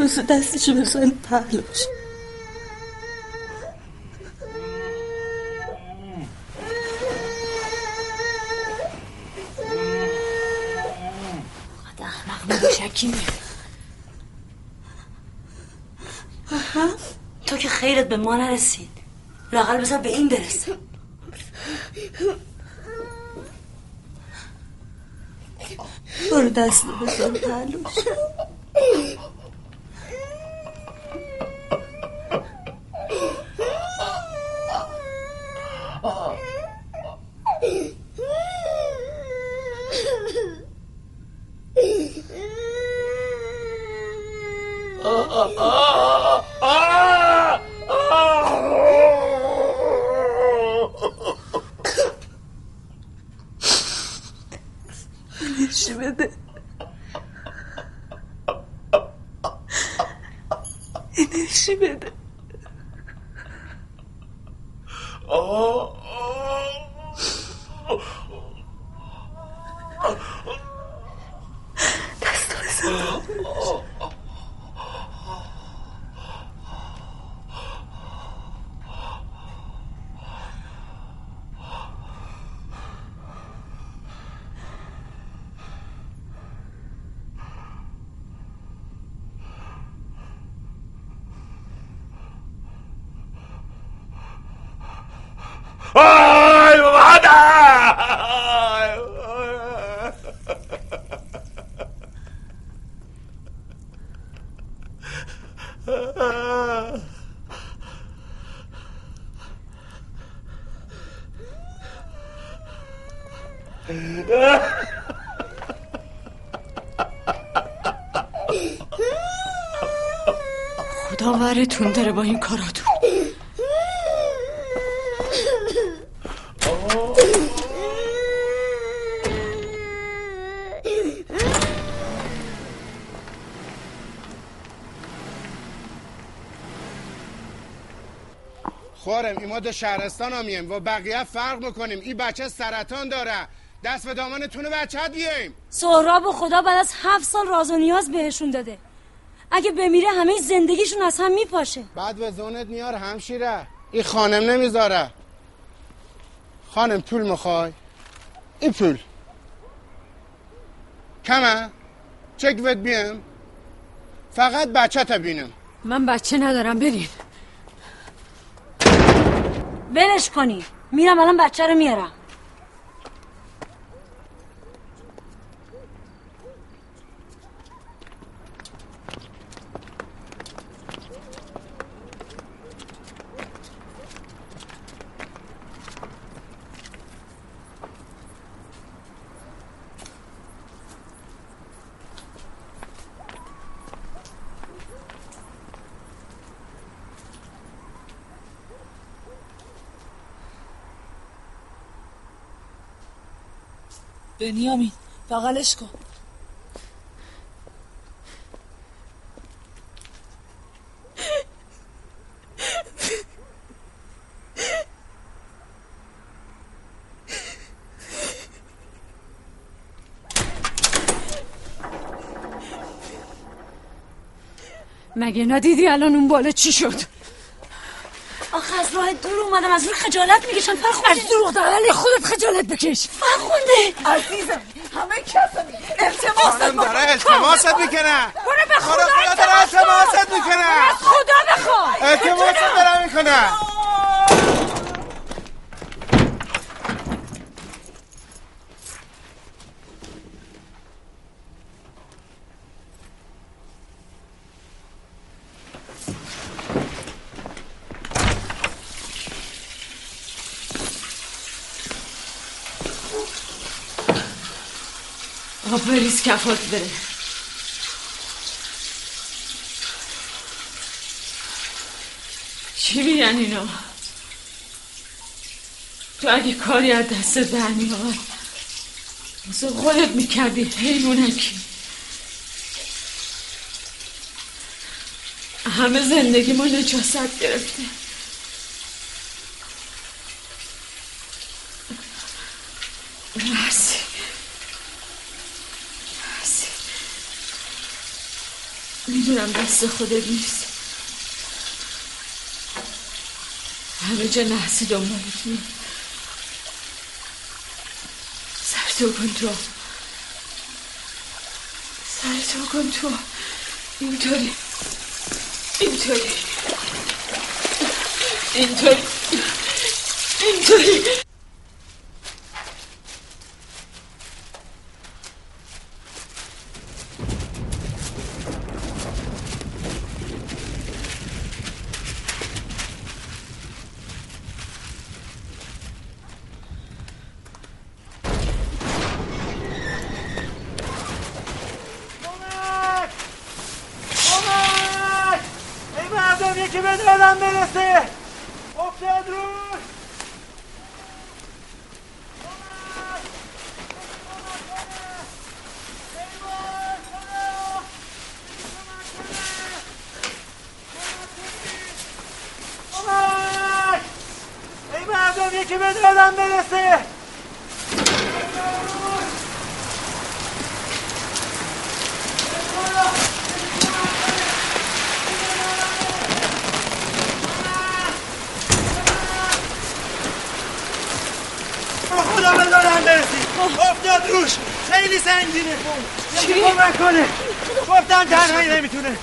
روز دستشو بزن. پهلوش. شکیمه. تو که خیرت به ما نرسید. لاقل بذار به این برسه. برو دست بزن پهلوش. خدا ورتون داره با این کاراتون خورم این ما دو شهرستان هم میم و بقیه فرق می‌کنیم. این بچه سرطان داره. دست به دامنتونه بچه بیایم سهراب و خدا بعد از هفت سال راز و نیاز بهشون داده. اگه بمیره همه زندگیشون از هم میپاشه. بعد به زونت میار همشیره. این خانم نمی‌ذاره. خانم پول می‌خوای؟ این پول. کمه؟ چک ود بیم. فقط بچه تا بینم. من بچه ندارم برین. ولش کنی. میرم الان بچه رو میارم. بنیامین بغلش کن. مگه ندیدی الان اون بالا چی شد؟ آخه از راه دور اومدم از این خجالت می‌کشم. فرخونده از دروغ دارن خودت خجالت بکش. فرخونده عزیزم همه کسانی التماس خانم داره التماست می‌کنه. برو به خدا التماست می‌کنه. خدا بخوا التماست داره می‌کنه آقا بریز کفات بره. چی میگن اینا؟ تو اگه کاری از دست در میاد مثل خودت می‌کردی حیوانکی همه زندگی ما نجاست گرفته. مرسی می‌دونم دست خودت نیست. همه جا نحسی دنبالت میاد سر تو کن تو. سر تو کن تو. اینطوری. اینطوری. اینطوری. اینطوری کمک ای مردم یکی به دادم برسه افتاد روش کمک ای مردم یکی به دادم برسه خدا به دادم برسی افتاد روش خیلی سنگینه یکی کمک کنه گفتن تنهایی نمی‌تونه.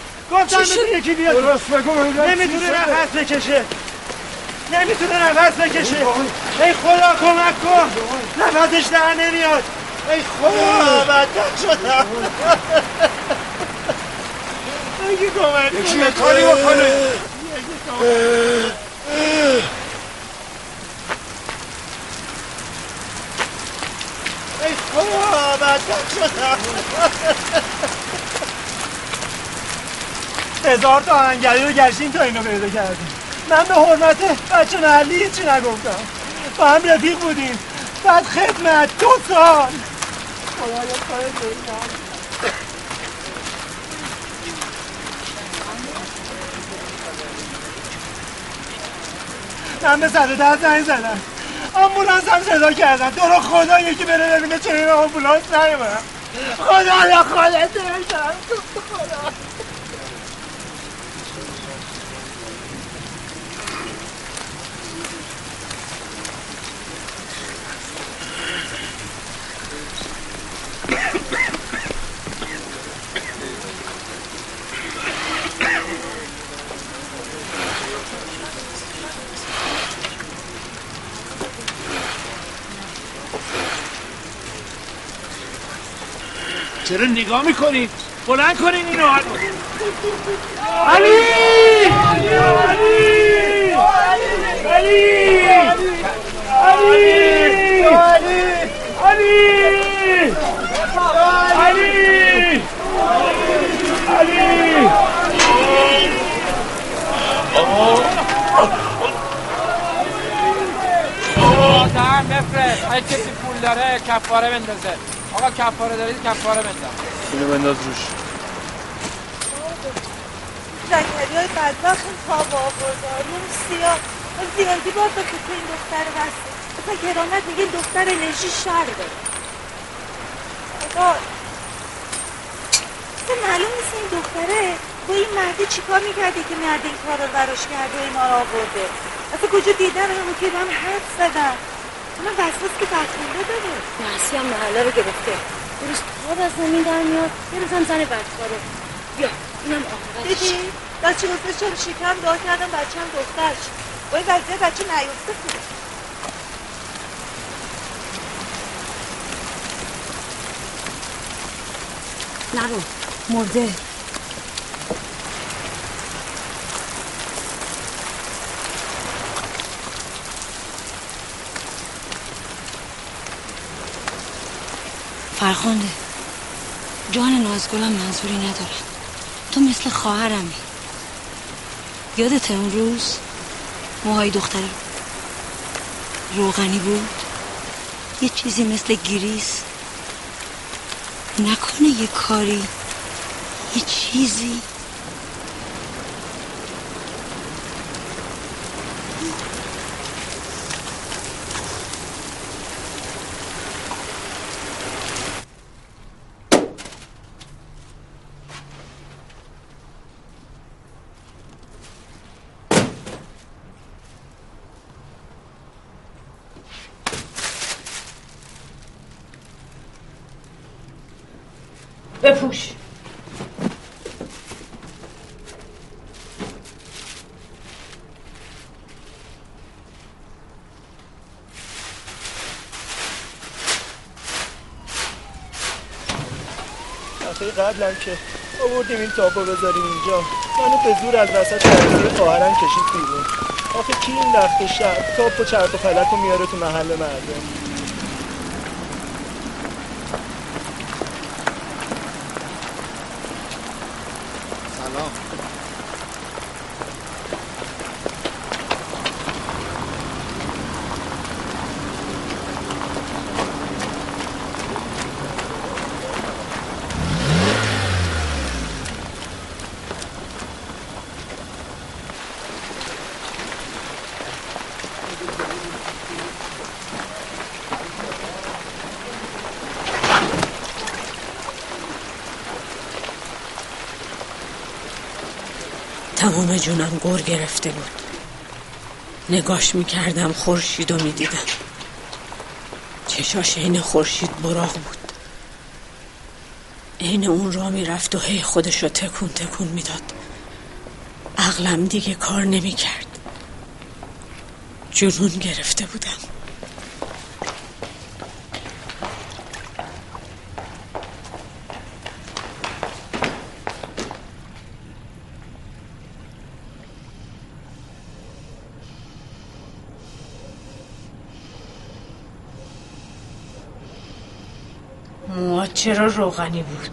شد؟ بده یکی بیاد. درست بگو نمی‌تونه؟ نفس بکشه. نمی‌تونه نفس بکشه. ای خدا کمک کن. نفسش در نمیاد. ای خدا. بدبخت شدم. یکی کمک یکی کنه کاری بکنه. ای خدا. بدبخت شدم. هزار تا آهنگری رو گشتیم تا اینو پیدا کردیم من به حرمت بچه محلی هیچی نگفتم. با هم رفیق بودیم. بعد خدمت دو سال. من به صد ده زنگ زدم. آمبولانس هم صدا کردن. تو رو خدا یکی بره ببینه چرا آمبولانس نیومد. خدا یا خودت بشم خدا چرا نگاه می‌کنید بلند کنین اینو علی علی علی علی علی علی آدم بفرست هر کسی پول داره کفاره بندازه آقا کفاره دارید کفاره بنداز اینو بنداز روش. زکری های بدبخت این خواب آوردار اون سیاه. زیادی باید با تو این دختر بسته اصلا کرامت میگه دختر انرژی شر داره. خدا اصلا معلوم نیست این دختره با این مهدی چیکار می‌کردی که مرد این کار رو براش کرده و اینا رو آورده. اصلا کجا دیدن؟ همون که من حد زدم من وسواس که بخونده داره. محسی هم محله رو گرفته. درست خواب از زمین در میاد. یه روزم زن بدکاره بیا اینم آخرش. دیدی؟ بچه واسه چرا شکم دعا کردم بچه هم دختر شد با این بچه نیفته خوبه نرو. مرده. فرخنده. جان نازگلم منظوری ندارم. تو مثل خواهرمی. یادت اون روز موهای دختر روغنی بود؟ یه چیزی مثل گریس. نکنه یه کاری یه چیزی بپوش قبلم که آوردیم این تابو بذاریم اینجا. منو به زور از وسط عرضه خواهرم کشید بیرون. آخه کی این وقت شب؟ تاپ و چرت و فلک رو میاره تو محل مردم سلام تمام جونم گر گرفته بود. نگاش می‌کردم خورشید و می‌دیدم. چشاش عین خورشید براغ بود. عین اون را می‌رفت و هی خودش رو تکون تکون می‌داد. عقلم دیگه کار نمی‌کرد. جنون گرفته بودم موها چرا روغنی بود.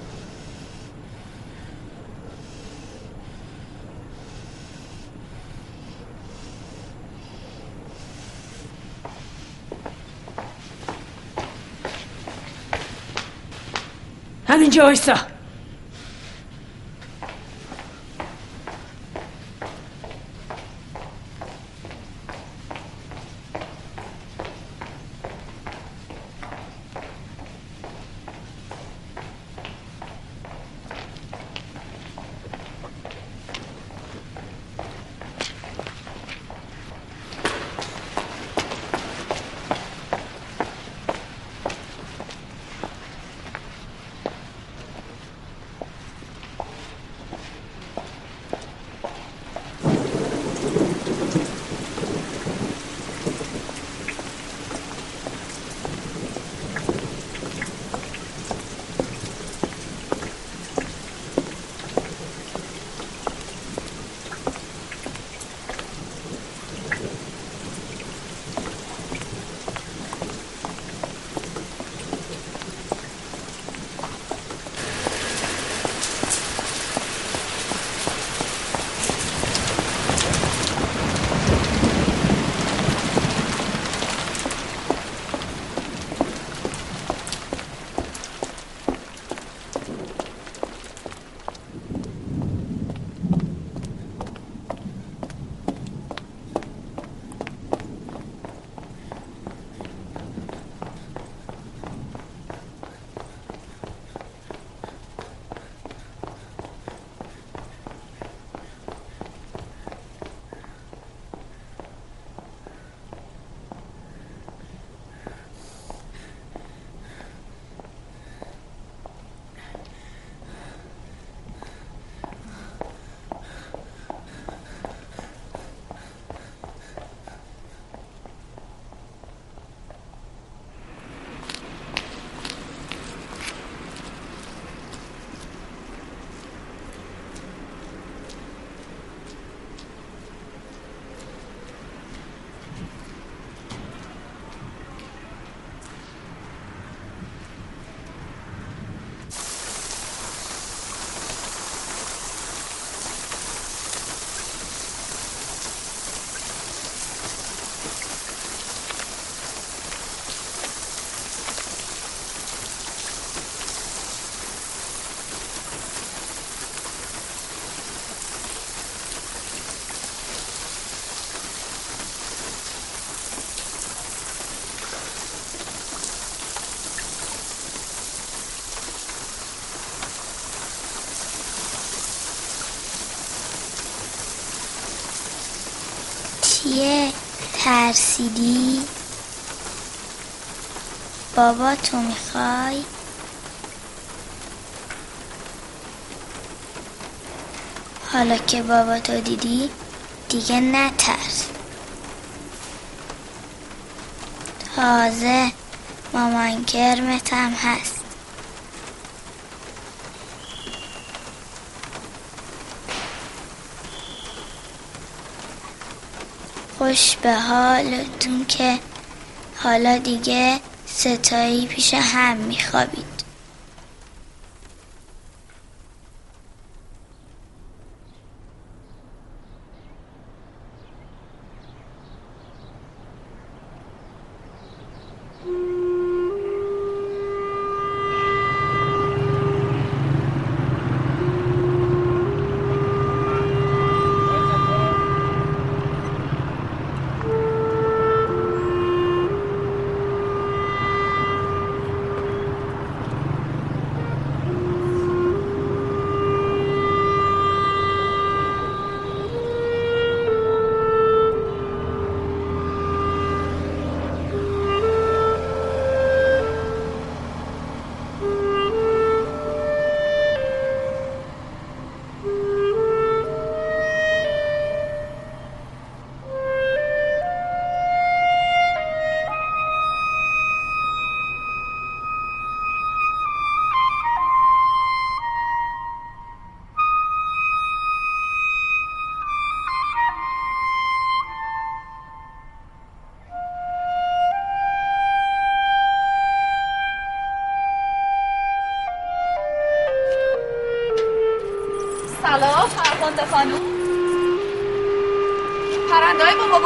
همینجا وایسا. ترسیدی بابا تو می‌خوای؟ حالا که بابا تو دیدی دیگه نترس. تازه مامان کرمت هم هست. خوش به حالتون که حالا دیگه ستایی پیش هم میخوابید.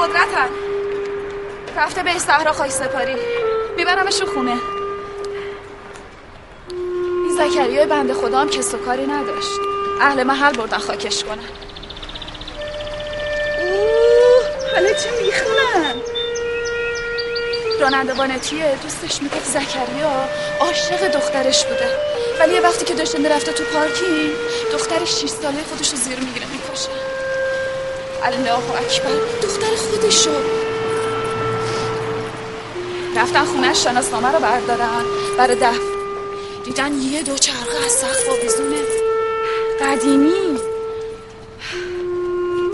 قدرتن. رفته به صحرا خاک سپاری. میبرمش رو خونه. این زکریای بنده خدا هم کس و کاری نداشت. اهل محل بردن خاکش کنن. اوه حالا چی می‌خونن؟ راننده بانتیه دوستش می‌گفت زکریا عاشق دخترش بوده. ولی یه وقتی که داشته می‌رفته تو پارکینگ دخترش 6 ساله خودش رو زیر می‌گیره. می‌کشه الله اکبر. دختر خودشو رفتن خونهش شناسنامه رو بردارن. برای دفن دیدن یه دو چرخه از سقف آویزونه. قدیمی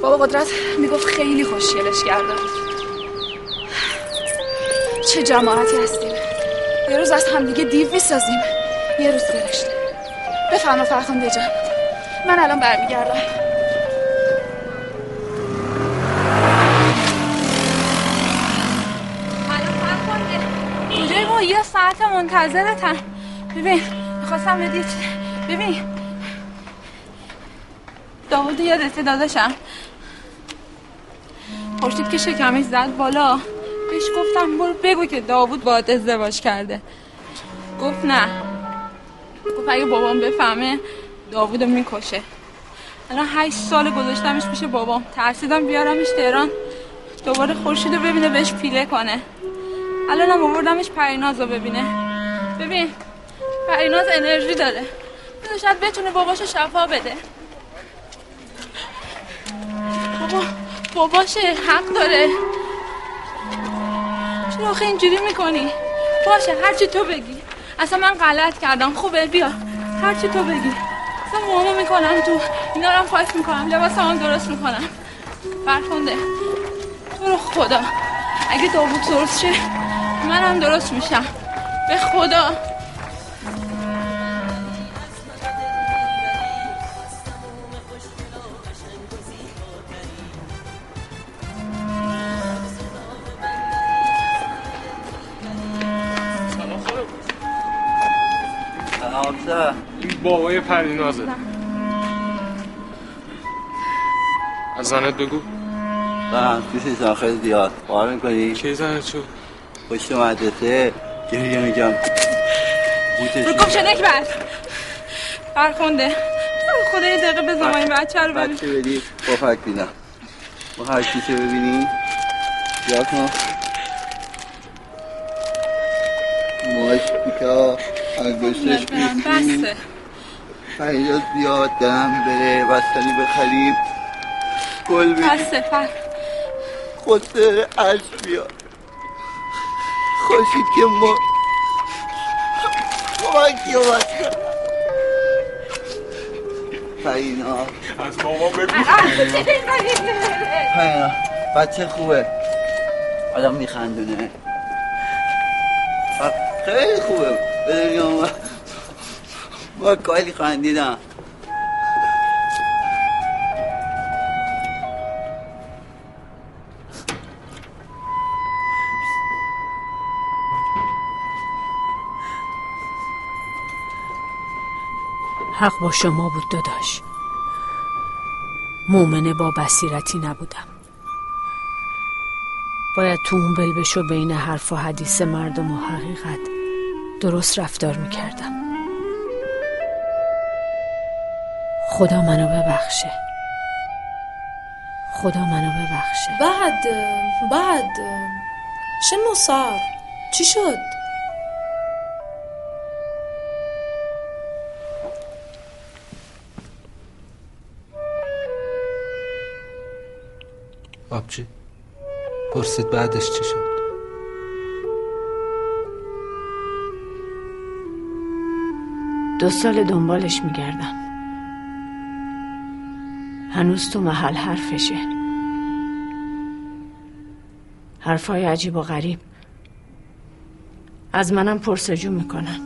بابا قدرت می‌گفت خیلی خوشگلش کرده بود چه جماعتی هستیم. یه روز از همدیگه دیو می‌سازیم. یه روز فرشته بفرما فرخنده جان من الان برمیگردم کجای ما یه ساعت منتظرتن. ببین می‌خواستم بدید ببین. داوود یادته داداشم. خورشید که شکمش زد بالا. بهش گفتم برو بگو که داوود باید ازدواج کرده. گفت نه. گفت اگه بابام بفهمه داوودو می‌کشه. الان هشت سال گذاشتمش پیش بابام. ترسیدم بیارمش تهران. دوباره خورشید ببینه بهش پیله کنه. الانم آوردمش پریناز رو ببینه. ببین پریناز انرژی داره. بذار شاید بتونه باباشو شفا بده. بابا باباشه حق داره. چرا آخه اینجوری می‌کنی؟ باشه هرچی تو بگی. اصلا من غلط کردم. خوبه بیا. هرچی تو بگی. اصلا موامو می‌کنم تو. اینا رو هم پاک می‌کنم. لباس هم درست می‌کنم. فرخونده تو رو خدا. اگه داوود درست شه منم درست میشم. به خدا. این بابای پرینازه. از زنت بگو. نه دوستشان خیلی زیاد. باور می‌کنی؟ کی زنت شد؟ پشت مدرسه. گریه میگم رو فرخونده تو رو خدا یه دقیقه ما این بچه رو ببین بچه بدی پفک بیدم ما هر کیسه ببینی. یا کن. موهاش بیکا انگشتش بیستی بسه. فریاد بیاد دم بره. بستنی بخریم گل بگیر. بسه فر. خود عشق بیاد خوشید که ما کمکی اومد فرینا از مامان بگو. فرینا بچه خوبه؟ آدم میخندونه. خیلی خوبه. به ما کلی خندیدم. حق با شما بود داداش. مومنه با بصیرتی نبودم. باید تو اون بلبشو بین حرف و حدیث مردم و حقیقت درست رفتار می‌کردم. خدا منو ببخشه. خدا منو ببخشه. بعد بعد شنو صار چی شد؟ آبجی. پرسید بعدش چی شد؟ دو سال دنبالش میگردم. هنوز تو محل حرفشه. حرفای عجیب و غریب. از منم پرسجو می‌کنن.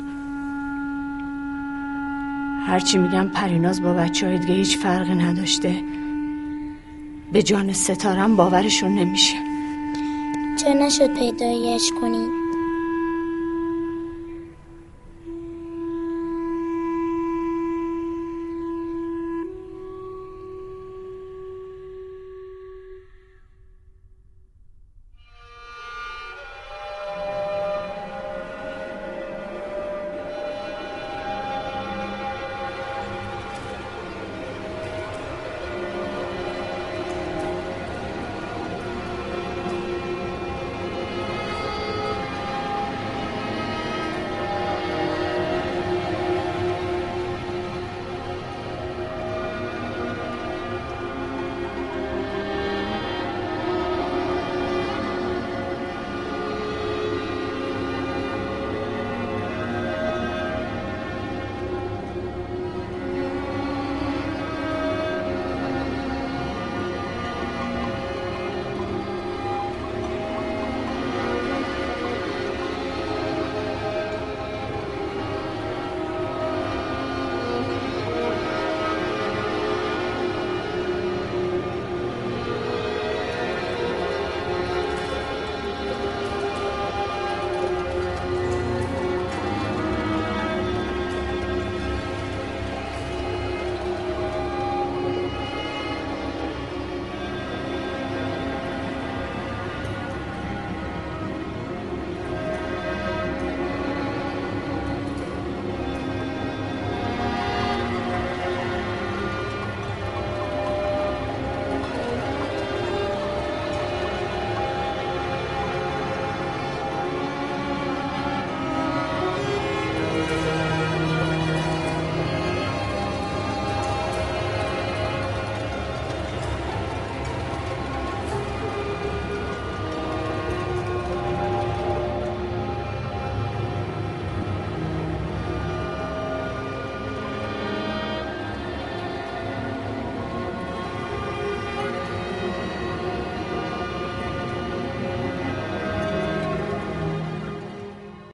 هرچی میگم پریناز با بچه های دیگه هیچ فرقی نداشته. به جان ستارم باورشون نمیشه. چرا نشد پیدایش کنی؟